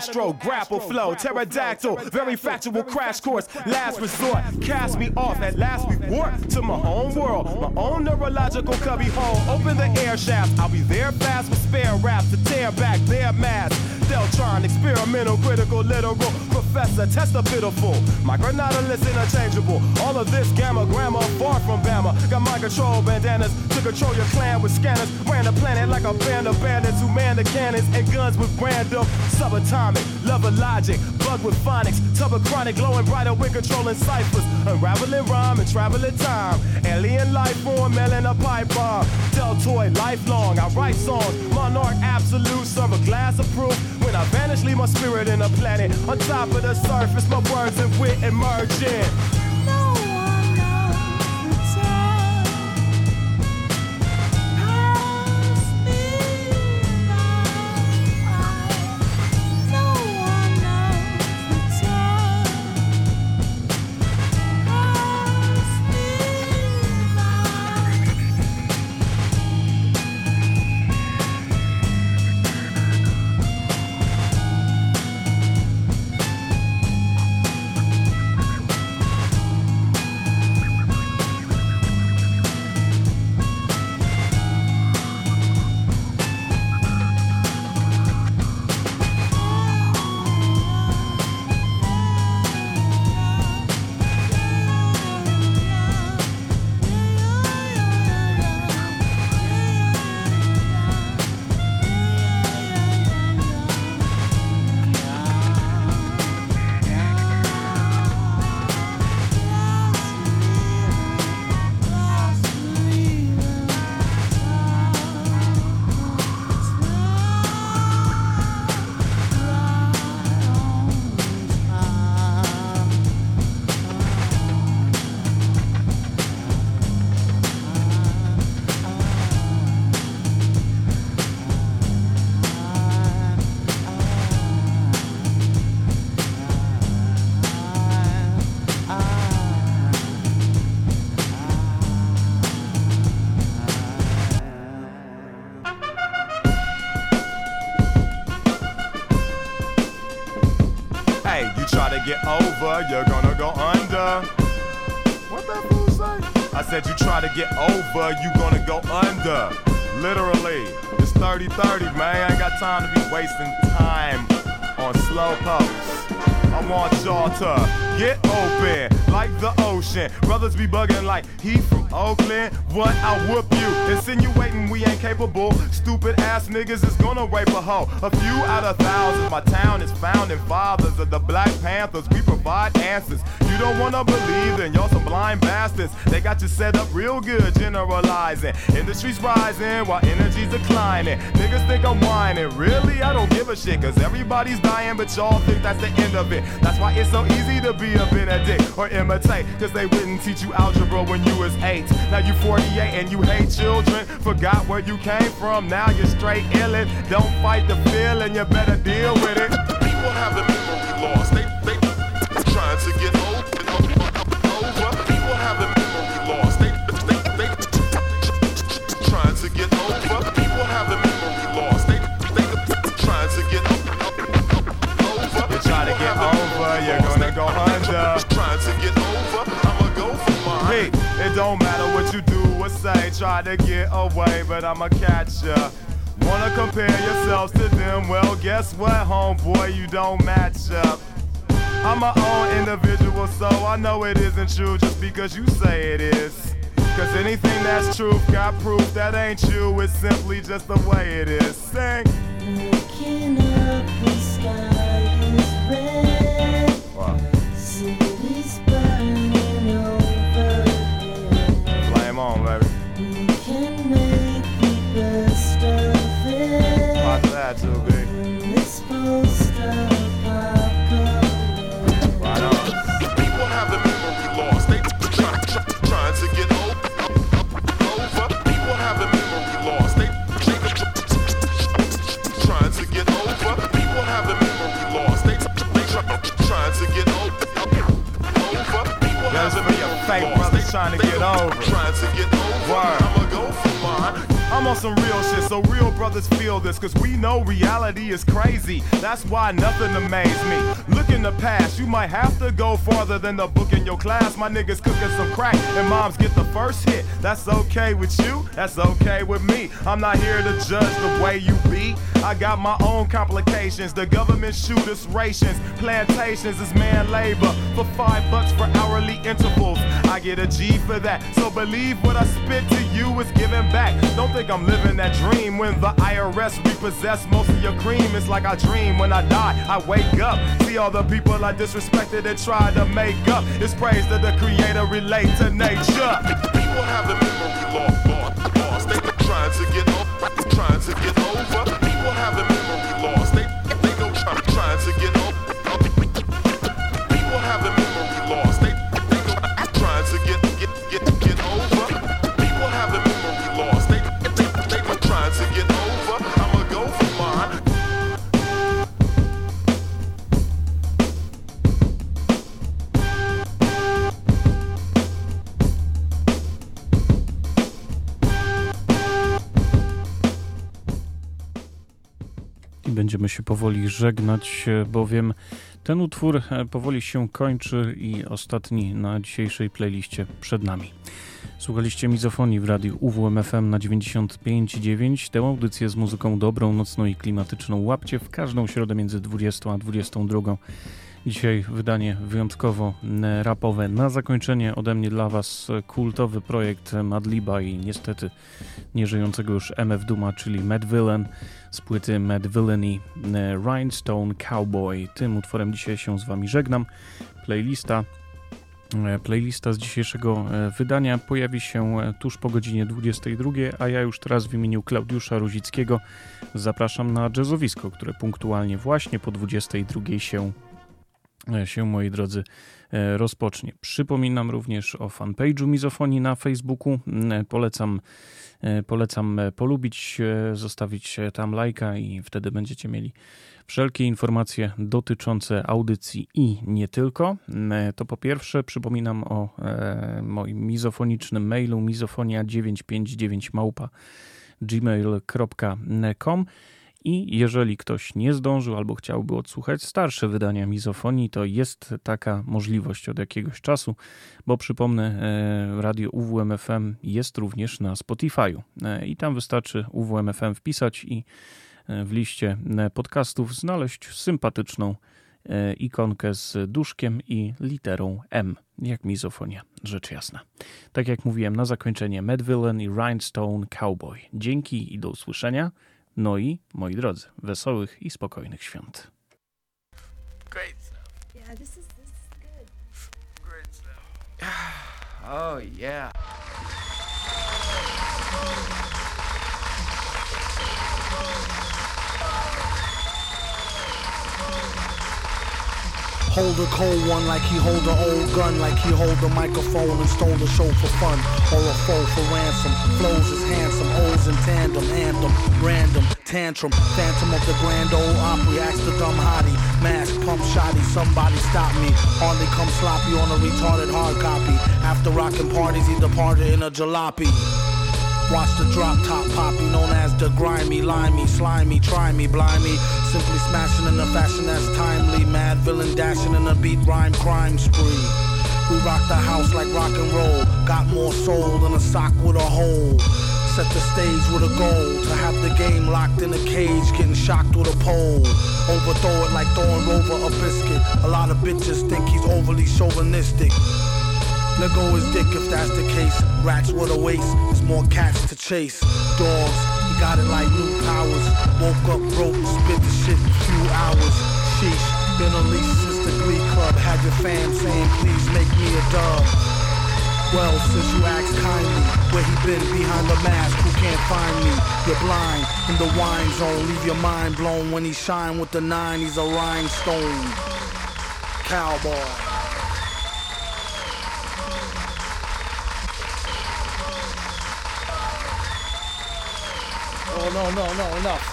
Astro, grapple flow, pterodactyl, very factual crash course, last resort. Cast me off at last we resort to my own world, my own neurological cubby hole. Open the air shafts, I'll be there fast with spare raps to tear back their masks. Deltron, experimental, critical, literal, professor, test the pitiful. My granadalist interchangeable. All of this gamma, grammar, far from Bama. Got my control bandanas to control your clan with scanners. Ran the planet like a band of bandits who man the cannons and guns with random subatomic. Love of logic, bug with phonics. Tub of chronic, glowing brighter with controlling ciphers. Unraveling rhyme and traveling time. Alien life form, mailing a pipe bomb. Deltoid, lifelong, I write songs. Monarch absolute, serve a glass of proof. When I vanish, leave my spirit in a planet. On top of the surface, my words and wit emerging. A few out of thousands. My town is founding fathers of the Black Panthers. We provide answers. You don't wanna believe in y'all some blind bastards. They got you set up real good, generalizing. Industry's rising while energy's declining. Niggas think I'm whining. Really? I don't give a shit, cause everybody's dying, but y'all think that's the end of it. That's why it's so easy to be a Benedict or imitate, cause they wouldn't teach you algebra when you was eight. Now you 48 and you hate children. Forgot where you came from, now you're straight illin'. Don't fight the feeling, you better deal with it. People have the to get away, but I'ma catch ya. Wanna compare yourselves to them? Well, guess what, homeboy, you don't match up. I'm my own individual, so I know it isn't true just because you say it is. Cause anything that's true got proof that ain't you, it's simply just the way it is. Sing. Looking up, the sky is red. It. Watch that too, B. This post-apocalypse. Right on. People have the memory lost. They try, try, trying to get o- over. People have the memory lost. They, they trying to get over. People have the memory lost. They, they try, trying to get over. People have That's the for your memory fake lost. brothers They- trying to they get over. Trying to get over. Word. I'm on some real shit, so real brothers feel this, cause we know reality is crazy. That's why nothing amazed me. Look in the past, you might have to go farther than the book in your class. My niggas cooking some crack, and moms get the first hit. That's okay with you, that's okay with me. I'm not here to judge the way you be. I got my own complications. The government shoot us rations. Plantations is man labor for five bucks for hourly intervals. I get a G for that. So believe what I spit to you is giving back. Don't think I'm living that dream when the IRS repossess most of your cream. It's like I dream when I die. I wake up, see all the people I disrespected and tried to make up. It's praise that the creator relate to nature. People have the memory lost. They trying to get o- trying to get over. People have the memory lost. They they go try, trying to get over. Będziemy się powoli żegnać, bowiem ten utwór e, powoli się kończy i ostatni na dzisiejszej playliście przed nami. Słuchaliście mizofonii w radiu UWMFM na 95,9. Tę audycję z muzyką dobrą, nocną i klimatyczną łapcie w każdą środę między 20 a 22. Dzisiaj wydanie wyjątkowo rapowe. Na zakończenie ode mnie dla Was kultowy projekt Madliba i niestety nieżyjącego już MF Duma, czyli Mad Villain z płyty Mad Villainy e, Rhinestone Cowboy. Tym utworem dzisiaj się z Wami żegnam. Playlista E, Playlista z dzisiejszego e, wydania pojawi się tuż po godzinie 22, a ja już teraz w imieniu Klaudiusza Ruzickiego zapraszam na jazzowisko, które punktualnie właśnie po 22 się, się moi drodzy, e, rozpocznie. Przypominam również o fanpage'u Mizofonii na Facebooku. Mm, Polecam, e, polecam e, polubić, e, zostawić e, tam lajka i wtedy będziecie mieli wszelkie informacje dotyczące audycji i nie tylko. E, To po pierwsze przypominam o e, moim mizofonicznym mailu mizofonia959 małpa gmail.com i jeżeli ktoś nie zdążył albo chciałby odsłuchać starsze wydania mizofonii, to jest taka możliwość od jakiegoś czasu, bo przypomnę, e, radio UWMFM jest również na Spotify'u E, i tam wystarczy UWMFM wpisać i e, w liście podcastów znaleźć sympatyczną ikonkę z duszkiem i literą M, jak mizofonia, rzecz jasna. Tak jak mówiłem na zakończenie, Mad Villain i Rhinestone Cowboy. Dzięki i do usłyszenia. No i, moi drodzy, wesołych i spokojnych świąt. Great stuff. Yeah, this is this is good. Great stuff. Oh yeah. Hold a cold one like he hold an old gun, like he hold a microphone and stole the show for fun, or a foe for ransom. Flows is handsome, O's in tandem, anthem, random, tantrum, phantom of the grand old opry, ask the dumb hottie, mask, pump shotty, somebody stop me. Hardly come sloppy on a retarded hard copy. After rocking parties, he departed in a jalopy. Watch the drop top poppy, known as the grimy, limey, slimy, try me, blimey. Simply smashing in a fashion that's timely. Madvillain dashing in a beat rhyme crime spree. We rock the house like rock and roll. Got more soul than a sock with a hole. Set the stage with a goal to have the game locked in a cage, getting shocked with a pole. Overthrow it like throwing over a biscuit. A lot of bitches think he's overly chauvinistic. Let go his dick if that's the case. Rats with a waste. there's more cats to chase. Dogs, he got it like new powers. Woke up broke, spit the shit in a few hours. Sheesh, been unleashed since the Glee Club. Had your fam saying, please make me a dub. Well, since you asked kindly, where he been behind the mask, who can't find me? You're blind in the wine zone, leave your mind blown when he shine with the nine. He's a rhinestone cowboy. Oh no no no enough.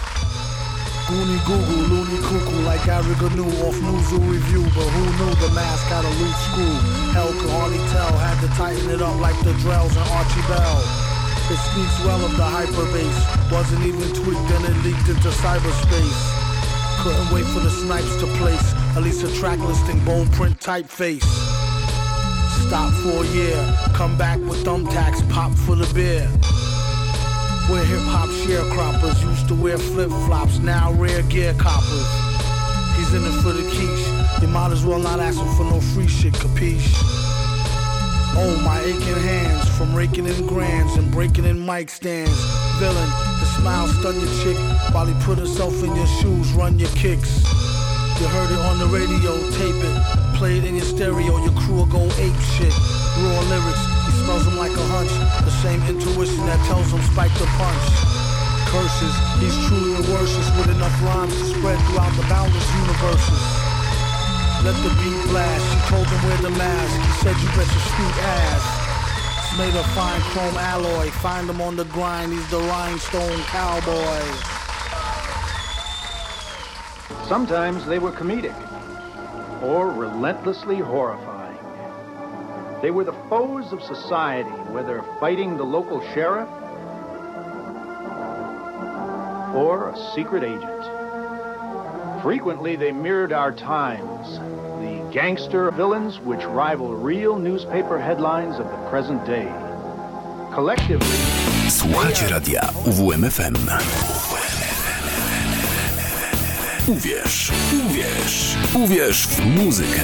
Goonie Google, loony cuckoo like Gary Gnu off Newsoo Review, but who knew the mask had a loose screw? Hell could hardly tell, had to tighten it up like the Drells and Archie Bell. It speaks well of the hyperbase, wasn't even tweaked and it leaked into cyberspace. Couldn't wait for the snipes to place, at least a track listing, bold print typeface. Stop for a year, come back with thumbtacks, pop for the beer. We're hip hop sharecroppers, used to wear flip flops, now rare gear coppers. He's in it for the quiche, you might as well not ask him for no free shit, capiche? Oh, my aching hands from raking in grands and breaking in mic stands. Villain, the smile stun your chick while he put himself in your shoes, run your kicks. You heard it on the radio, tape it, play it in your stereo, your crew will go ape shit. Raw lyrics, he smells them like a hunch. The same intuition that tells him spike the punch. Curses, he's truly a worship with enough rhymes to spread throughout the boundless universes. Let the beat blast, she told him wear the mask. He said you bet your sweet ass. Made of fine chrome alloy. Find him on the grind, he's the rhinestone cowboy. Sometimes they were comedic or relentlessly horrifying. They were the foes of society, whether fighting the local sheriff or a secret agent. Frequently, they mirrored our times, the gangster villains which rival real newspaper headlines of the present day. Collectively, Słuchacie radia UWMFM. Uwierz, uwierz, uwierz w muzykę.